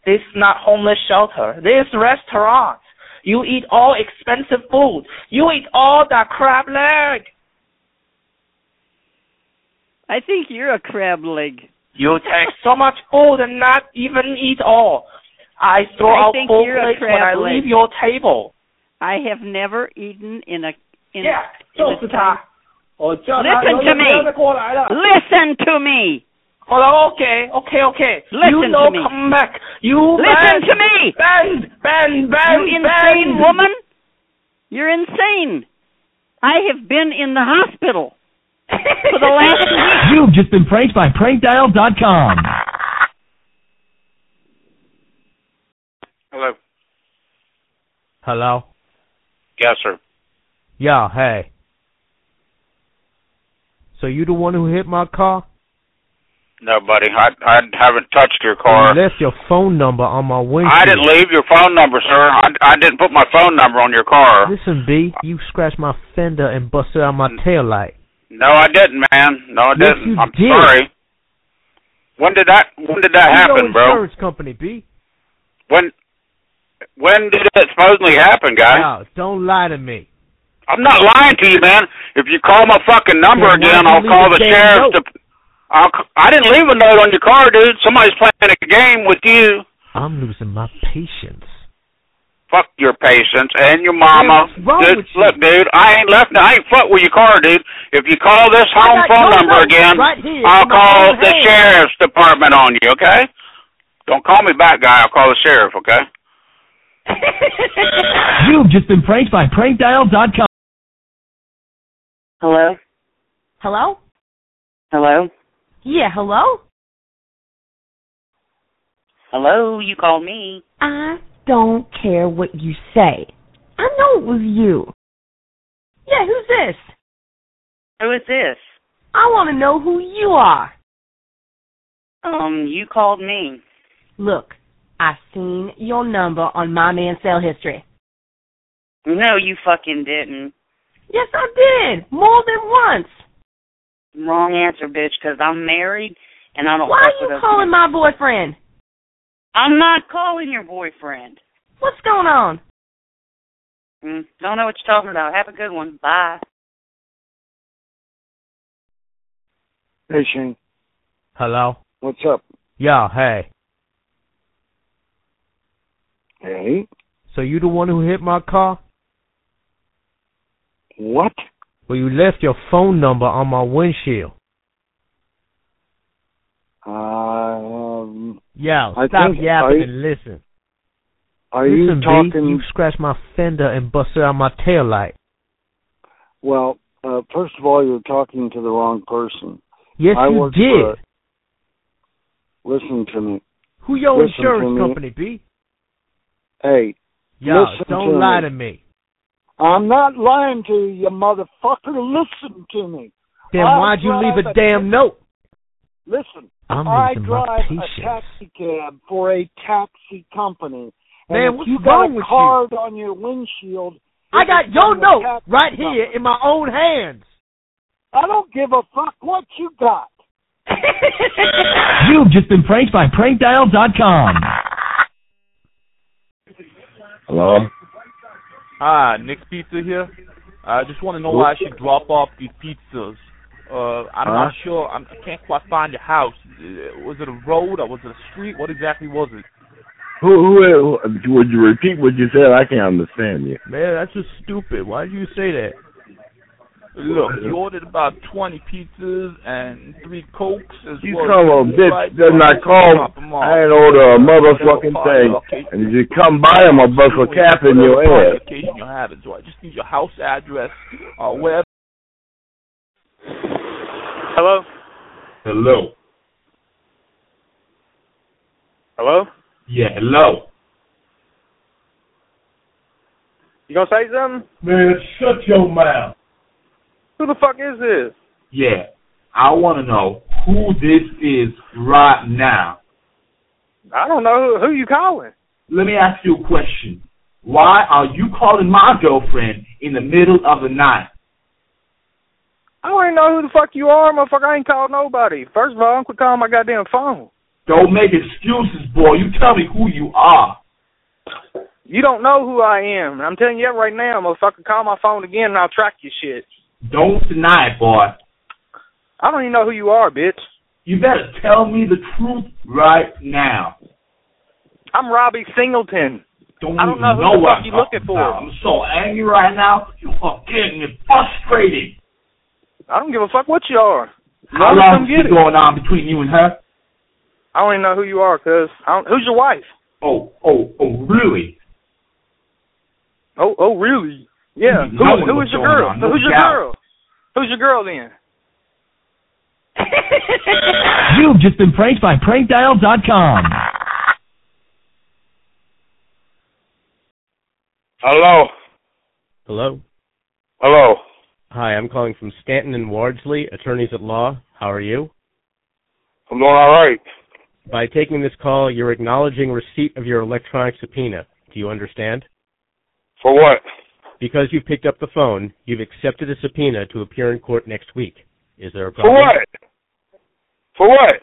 This not homeless shelter. This restaurant. You eat all expensive food. You eat all that crab leg. I think you're a crab leg. You take so much food and not even eat all. I throw I out food plates when I leave your table. I have never eaten in a in yeah, a, in a time. Oh, listen to me. Listen to me. Hold okay, okay, okay. Listen you know, to me. come back. You listen bend, to me. Bend, bend, bend. You insane bend. woman. You're insane. I have been in the hospital for the last *laughs* week. You've just been pranked by prankdial.com. Hello. Hello? Yes, sir. Yeah, hey. So you the one who hit my car? No, buddy. I I haven't touched your car. You left your phone number on my windshield. I didn't leave your phone number, sir. I, I didn't put my phone number on your car. Listen, B, you scratched my fender and busted out my tail light. No, I didn't, man. No, I Yes, didn't. I'm did. sorry. When did that When did that happen, bro? insurance company, B? When When did it supposedly happen, guy? No, don't lie to me. I'm not lying to you, man. If you call my fucking number Then again, I'll call the sheriff. To, I'll, I didn't leave a note on your car, dude. Somebody's playing a game with you. I'm losing my patience. Fuck your patience and your mama. what's wrong dude, with you? look, dude, I ain't left. I ain't fuck with your car, dude. If you call this home phone your number again, right here I'll call the hand. sheriff's department on you. Okay? Don't call me back, guy. I'll call the sheriff. Okay? *laughs* You've just been pranked by prankdial.com. Hello? Hello? Hello? Yeah, hello? Hello, you called me. I don't care what you say. I know it was you. Yeah, who's this? Who is this? I want to know who you are. Um, you called me. Look, I seen your number on my man's cell history. No, you fucking didn't. Yes, I did. More than once. Wrong answer, bitch, because I'm married and I don't Why fuck are you with calling my boyfriend? I'm not calling your boyfriend. What's going on? Mm, don't know what you're talking about. Have a good one. Bye. Hey, Shane. Hello? What's up? Yeah, hey. Hey? So you the one who hit my car? What? Well, you left your phone number on my windshield. Um, Yeah, I stop think- yapping are and listen. are listen, you B, talking? you scratched my fender and busted out my tail light. Well, uh, first of all, you're talking to the wrong person. Yes, I you did. for- Listen to me. Who your listen insurance company, B? Hey, listen don't to lie me. to me. I'm not lying to you, you motherfucker. Listen to me. Then I why'd you leave drive a damn note? Listen, I'm I drive a patience. taxi cab for a taxi company. And Man, if what's you got wrong a with you? card on your windshield. I got your note taxi right here in my own hands. I don't give a fuck what you got. *laughs* You've just been pranked by prankdial.com. Hello? Hi, Nick Pizza here. I just want to know where I should drop off these pizzas. Uh, I'm Huh? not sure. I'm, I can't quite find your house. Uh, Was it a road or was it a street? What exactly was it? Who, who, who, would you repeat what you said? I can't understand you. Man, that's just stupid. Why did you say that? Look, you ordered about 20 pizzas and three cokes as You well. come as on, bitch. Sprite. Does not call. Drop 'em off. I ain't order a motherfucking thing. And if you come by, I'm gonna bust a cap in your Whatever ass. occasion you have it, so I just need your house address or wherever. Hello? Hello. Hello? Yeah, hello. You gonna say something? Man, shut your mouth. Who the fuck is this? Yeah, I want to know who this is right now. I don't know who, who you calling. Let me ask you a question. Why are you calling my girlfriend in the middle of the night? I don't even know who the fuck you are, motherfucker. I ain't called nobody. First of all, don't quit calling my goddamn phone. Don't make excuses, boy. You tell me who you are. You don't know who I am. I'm telling you that right now, motherfucker. Call my phone again and I'll track your shit. Don't deny it, boy. I don't even know who you are, bitch. You better tell me the truth right now. I'm Robbie Singleton. Don't I don't know who know the what fuck you I'm looking for. I'm so angry right now. You are getting me frustrated. I don't give a fuck what you are. How Come long get is it. going on between you and her? I don't even know who you are, cuz. I don't, who's your wife? Oh, oh, oh, really? Oh, oh, really? Yeah. You Who, know who what's is your girl? no who's your doubt. girl? Who's your girl then? *laughs* You've just been pranked by prankdial.com. Hello. Hello. Hello. Hi, I'm calling from Stanton and Wardsley, attorneys at law. How are you? I'm doing all right. By taking this call, you're acknowledging receipt of your electronic subpoena. Do you understand? For what? Because you picked up the phone, you've accepted a subpoena to appear in court next week. Is there a problem? For what? For what?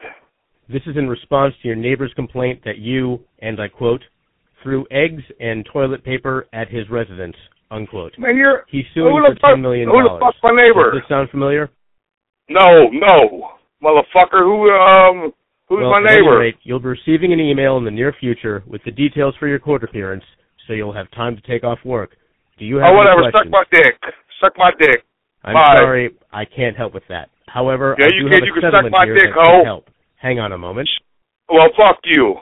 This is in response to your neighbor's complaint that you, and I quote, threw eggs and toilet paper at his residence, unquote. Man, you're He's suing for fuck? ten million Who the dollars. fuck's my neighbor? Does this sound familiar? No, no, motherfucker. Who um? Who's well, my neighbor? rate, you'll be receiving an email in the near future with the details for your court appearance, so you'll have time to take off work. Do you have oh, whatever. Suck my dick. Suck my dick. I'm Bye. sorry, I can't help with that. However, Yeah, I you do can- have you a can suck my dick, can help. Hang on a moment. Well, fuck you.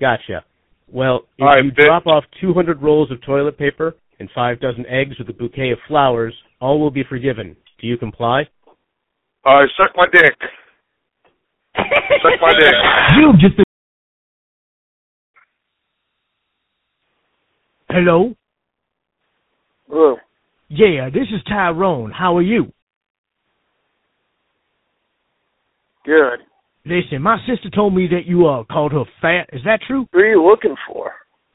Gotcha. Well, if right, you bitch. drop off 200 rolls of toilet paper and five dozen eggs with a bouquet of flowers, all will be forgiven. Do you comply? All right, suck my dick. suck my dick. *laughs* You've just been. Hello? Hello. Yeah, this is Tyrone. How are you? Good. Listen, my sister told me that you uh called her fat. Is that true? Who are you looking for?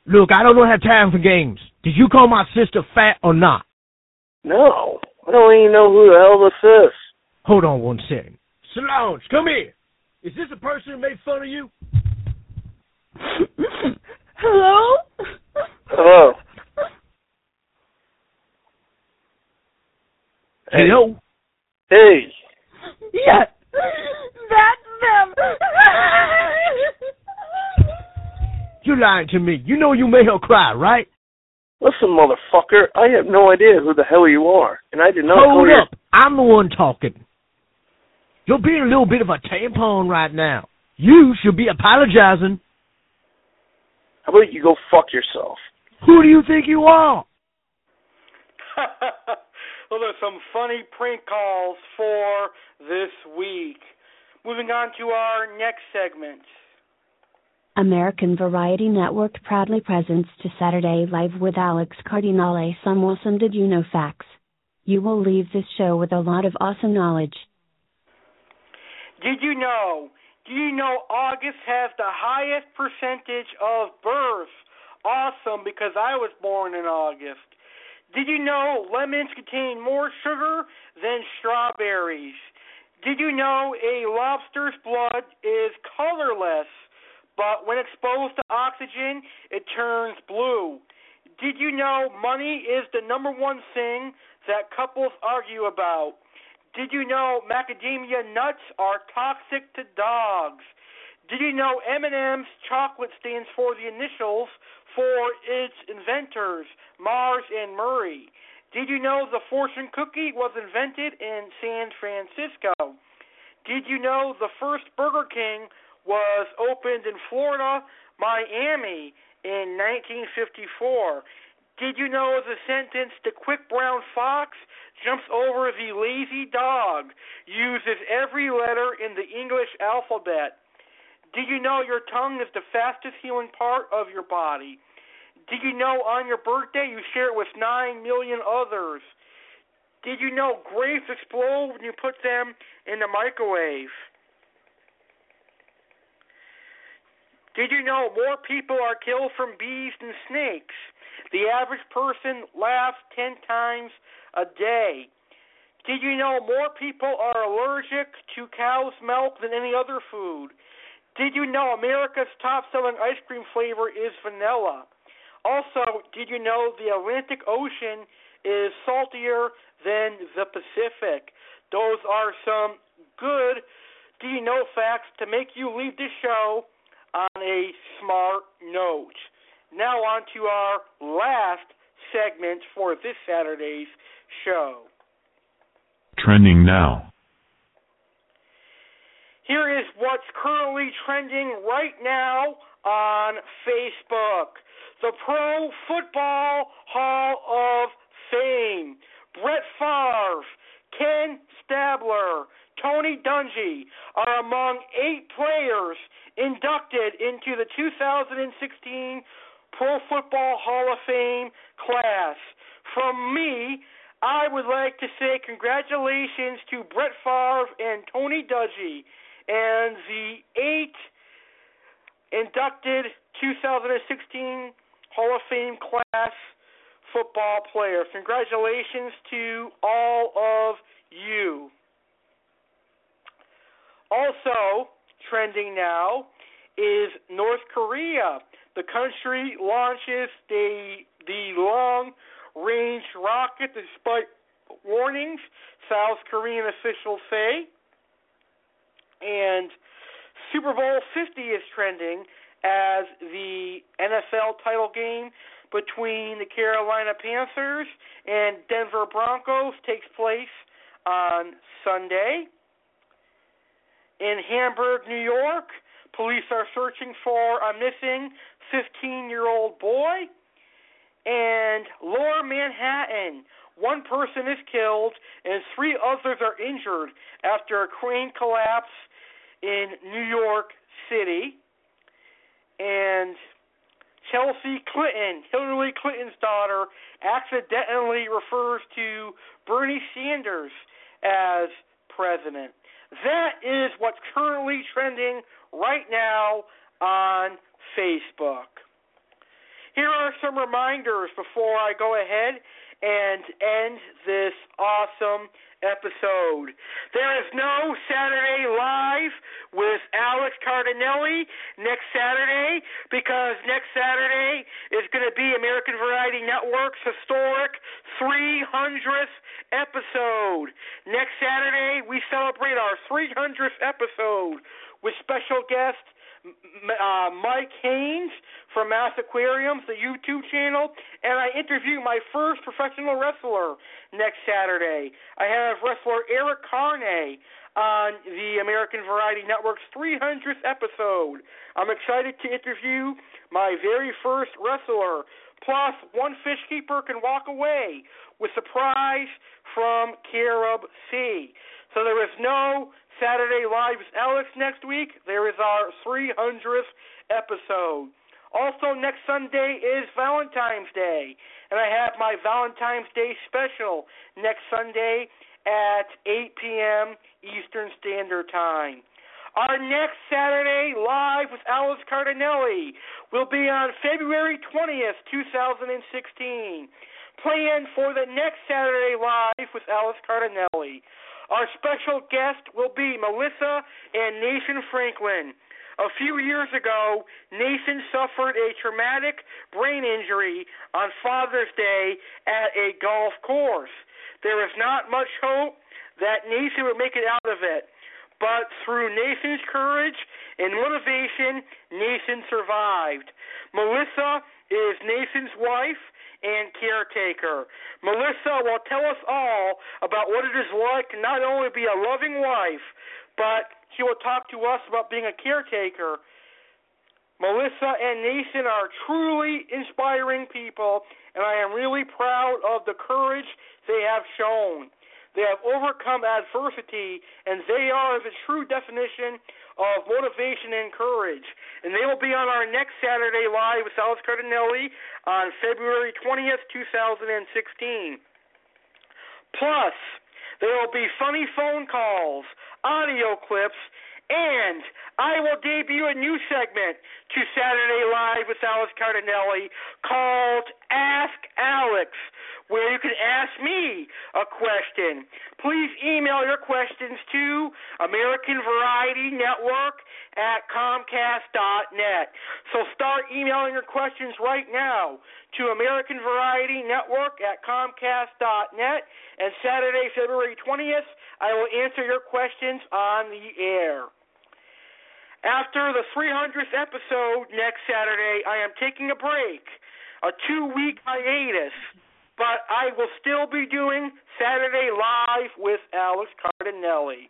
Look, I don't have time for games. Did you call my sister fat or not? No. I don't even know who the hell this is. Hold on one second. Solange, come here. Is this a person who made fun of you? *laughs* Hello? Hello. Hello? Hey. Yes. That's them. *laughs* You're lying to me. You know you made her cry, right? Listen, motherfucker, I have no idea who the hell you are, and I did not Hold call your- up. I'm the one talking. You're being a little bit of a tampon right now. You should be apologizing. How about you go fuck yourself? Who do you think you are? *laughs* well, there's some funny prank calls for this week. Moving on to our next segment. American Variety Network proudly presents to Saturday Live with Alex Cardinale some awesome Did You Know facts. You will leave this show with a lot of awesome knowledge. Did you know? Do you know August has the highest percentage of births? Awesome, because I was born in August. Did you know lemons contain more sugar than strawberries? Did you know a lobster's blood is colorless, but when exposed to oxygen, it turns blue? Did you know money is the number one thing that couples argue about? Did you know macadamia nuts are toxic to dogs? Did you know M&M's chocolate stands for the initials for its inventors, Mars and Murray? Did you know the fortune cookie was invented in San Francisco? Did you know the first Burger King was opened in Florida, Miami in 1954? Did you know the sentence, the quick brown fox jumps over the lazy dog, uses every letter in the English alphabet? Did you know your tongue is the fastest healing part of your body? Did you know on your birthday you share it with 9 million others? Did you know grapes explode when you put them in the microwave? Did you know more people are killed from bees than snakes? The average person laughs 10 times a day. Did you know more people are allergic to cow's milk than any other food? Did you know America's top selling ice cream flavor is vanilla? Also, did you know the Atlantic Ocean is saltier than the Pacific? Those are some good do you know facts to make you leave this show on a smart note. Now, on to our last segment for this Saturday's show. Trending now. Here is what's currently trending right now on Facebook. The Pro Football Hall of Fame. Brett Favre, Ken Stabler, Tony Dungy are among eight players inducted into the 2016 Pro Football Hall of Fame class. From me, I would like to say congratulations to Brett Favre and Tony Dungy and the eight inducted 2016 Hall of Fame class football players. Congratulations to all of you. Also, trending now is North Korea. The country launches the the long range rocket despite warnings, South Korean officials say. And Super Bowl 50 is trending as the NFL title game between the Carolina Panthers and Denver Broncos takes place on Sunday. In Hamburg, New York, police are searching for a missing 15 year old boy. And Lower Manhattan, one person is killed and three others are injured after a crane collapse in New York City. And Chelsea Clinton, Hillary Clinton's daughter, accidentally refers to Bernie Sanders as president. That is what's currently trending right now on Facebook. Here are some reminders before I go ahead and end this awesome episode. There is no Saturday Live with Alex Cardinale next Saturday because next Saturday is going to be American Variety Network's historic 300th episode. Next Saturday, we celebrate our 300th episode with special guest uh, Mike Haynes from Mass Aquariums, the YouTube channel, and I interview my first professional wrestler next Saturday. I have wrestler Eric Carney on the American Variety Network's 300th episode. I'm excited to interview my very first wrestler. Plus, one fish keeper can walk away with a prize from Carib Sea. So there is no Saturday Live with Alex next week. There is our 300th episode. Also, next Sunday is Valentine's Day, and I have my Valentine's Day special next Sunday at 8 p.m. Eastern Standard Time. Our next Saturday live with Alex Cardinale will be on February 20th, 2016. Plan for the next Saturday live with Alex Cardinale. Our special guest will be Melissa and Nathan Franklin. A few years ago, Nathan suffered a traumatic brain injury on Father's Day at a golf course. There is not much hope that Nathan would make it out of it. But through Nathan's courage and motivation, Nathan survived. Melissa is Nathan's wife and caretaker. Melissa will tell us all about what it is like to not only be a loving wife, but she will talk to us about being a caretaker. Melissa and Nathan are truly inspiring people, and I am really proud of the courage they have shown. They have overcome adversity, and they are the true definition of motivation and courage. And they will be on our next Saturday Live with Alex Cardinale on February 20th, 2016. Plus, there will be funny phone calls, audio clips, and I will debut a new segment to Saturday Live with Alex Cardinale called Ask Alex, where you can ask me a question. Please email your questions to American Variety Network at Comcast.net. So start emailing your questions right now to American Variety Network at Comcast.net. And Saturday, February 20th, I will answer your questions on the air. After the 300th episode next Saturday, I am taking a break, a two week hiatus, but I will still be doing Saturday Live with Alex Cardinale.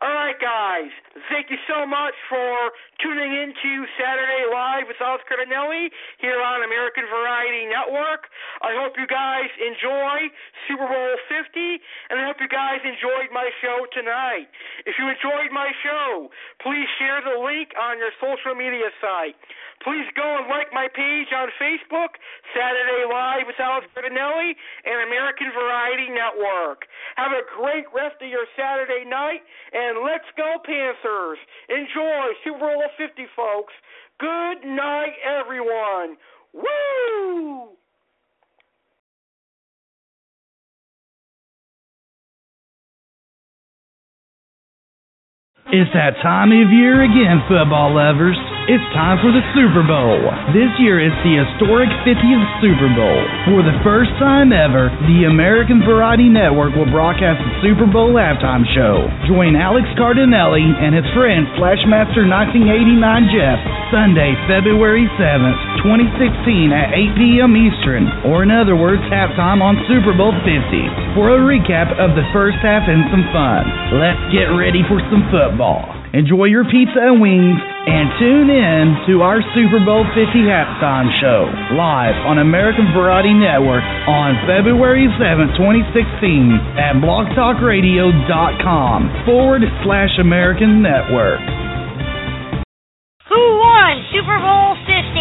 All right, guys. Thank you so much for tuning in to Saturday Live with Alex Cardinale here on American Variety Network. I hope you guys enjoy Super Bowl 50, and I hope you guys enjoyed my show tonight. If you enjoyed my show, please share the link on your social media site. Please go and like my page on Facebook, Saturday Live with Alex Cardinale and American Variety Network. Have a great rest of your Saturday night, and let's go Panthers! Enjoy Super Bowl 50, folks. Good night, everyone. Woo! It's that time of year again, football lovers. It's time for the Super Bowl. This year it's the historic 50th Super Bowl. For the first time ever, the American Variety Network will broadcast the Super Bowl halftime show. Join Alex Cardinale and his friend Flashmaster 1989 Jeff Sunday, February 7th, 2016 at 8 p.m. Eastern, or in other words, halftime on Super Bowl 50, for a recap of the first half and some fun. Let's get ready for some football. Enjoy your pizza and wings, and tune in to our Super Bowl 50 halftime show live on American Variety Network on February 7, 2016 at blogtalkradio.com forward slash American Network. Who won Super Bowl 50?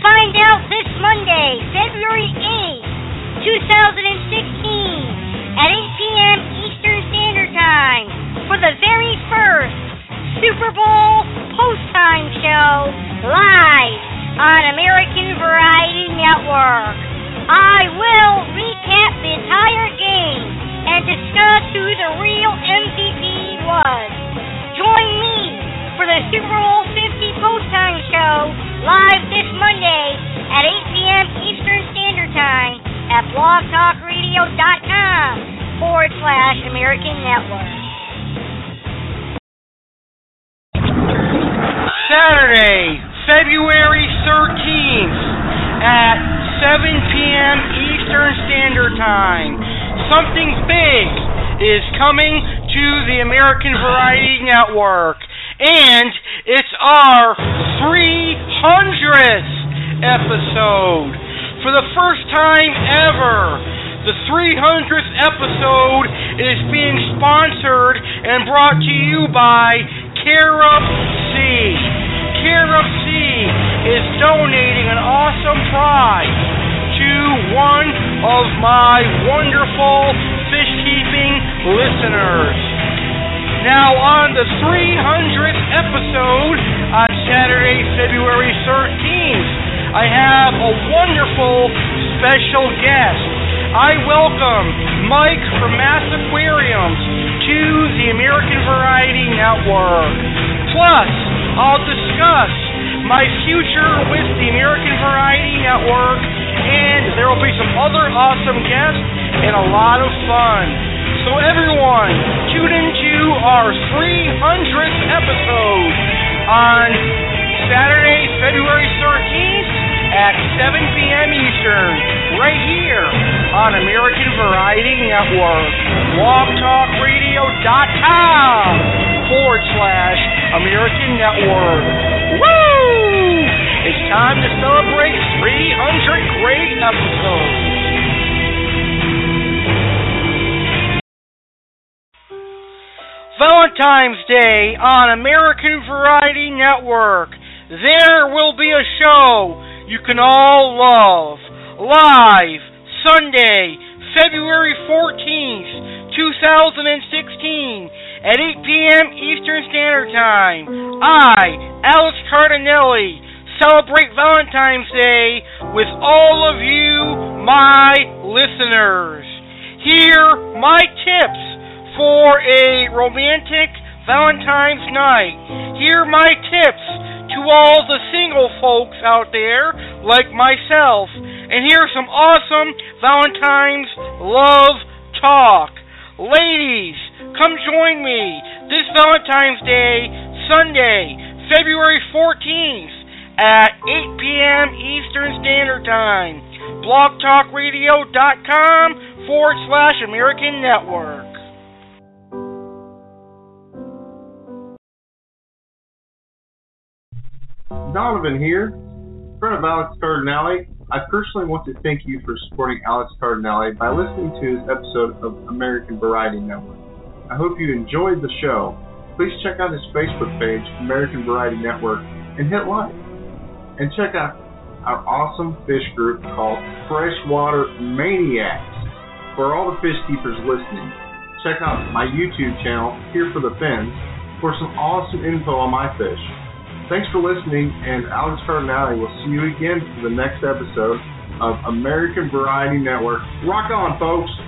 Find out this Monday, February 8th, 2016 at 8 p.m. Eastern Standard Time for the very first Super Bowl post-time show live on American Variety Network. I will recap the entire game and discuss who the real MVP was. Join me for the Super Bowl 50 post-time show live this Monday at 8 p.m. Eastern Standard Time at blogtalkradio.com forward slash American Network. p.m. Eastern Standard Time. Something big is coming to the American Variety Network, and it's our 300th episode. For the first time ever, the 300th episode is being sponsored and brought to you by Carib Sea. Carib Sea is donating an awesome prize to one of my wonderful fish keeping listeners. Now, on the 300th episode on Saturday, February 13th, I have a wonderful special guest. I welcome Mike from Mass Aquariums to the American Variety Network. Plus, I'll discuss my future with the American Variety Network, and there will be some other awesome guests and a lot of fun. So everyone, tune into our 300th episode on Saturday, February 13th at 7 p.m. Eastern, right here on American Variety Network, blogtalkradio.com forward slash American Network. Woo! It's time to celebrate 300 great episodes. Valentine's Day on American Variety Network. There will be a show you can all love. Live Sunday, February 14th, 2016 at 8 p.m. Eastern Standard Time. I, Alex Cardinale, celebrate Valentine's Day with all of you, my listeners. Here, my tips for a romantic Valentine's night. Here are my tips to all the single folks out there like myself. And here's some awesome Valentine's love talk. Ladies, come join me this Valentine's Day, Sunday, February 14th at 8 p.m. Eastern Standard Time. BlogTalkRadio.com forward slash American Network. Donovan here, friend of Alex Cardinale. I personally want to thank you for supporting Alex Cardinale by listening to his episode of American Variety Network. I hope you enjoyed the show. Please check out his Facebook page, American Variety Network, and hit like. And check out our awesome fish group called Freshwater Maniacs. For all the fish keepers listening, check out my YouTube channel, Here for the Fins, for some awesome info on my fish. Thanks for listening, and Alex Cardinale will see you again for the next episode of American Variety Network. Rock on, folks! Folks.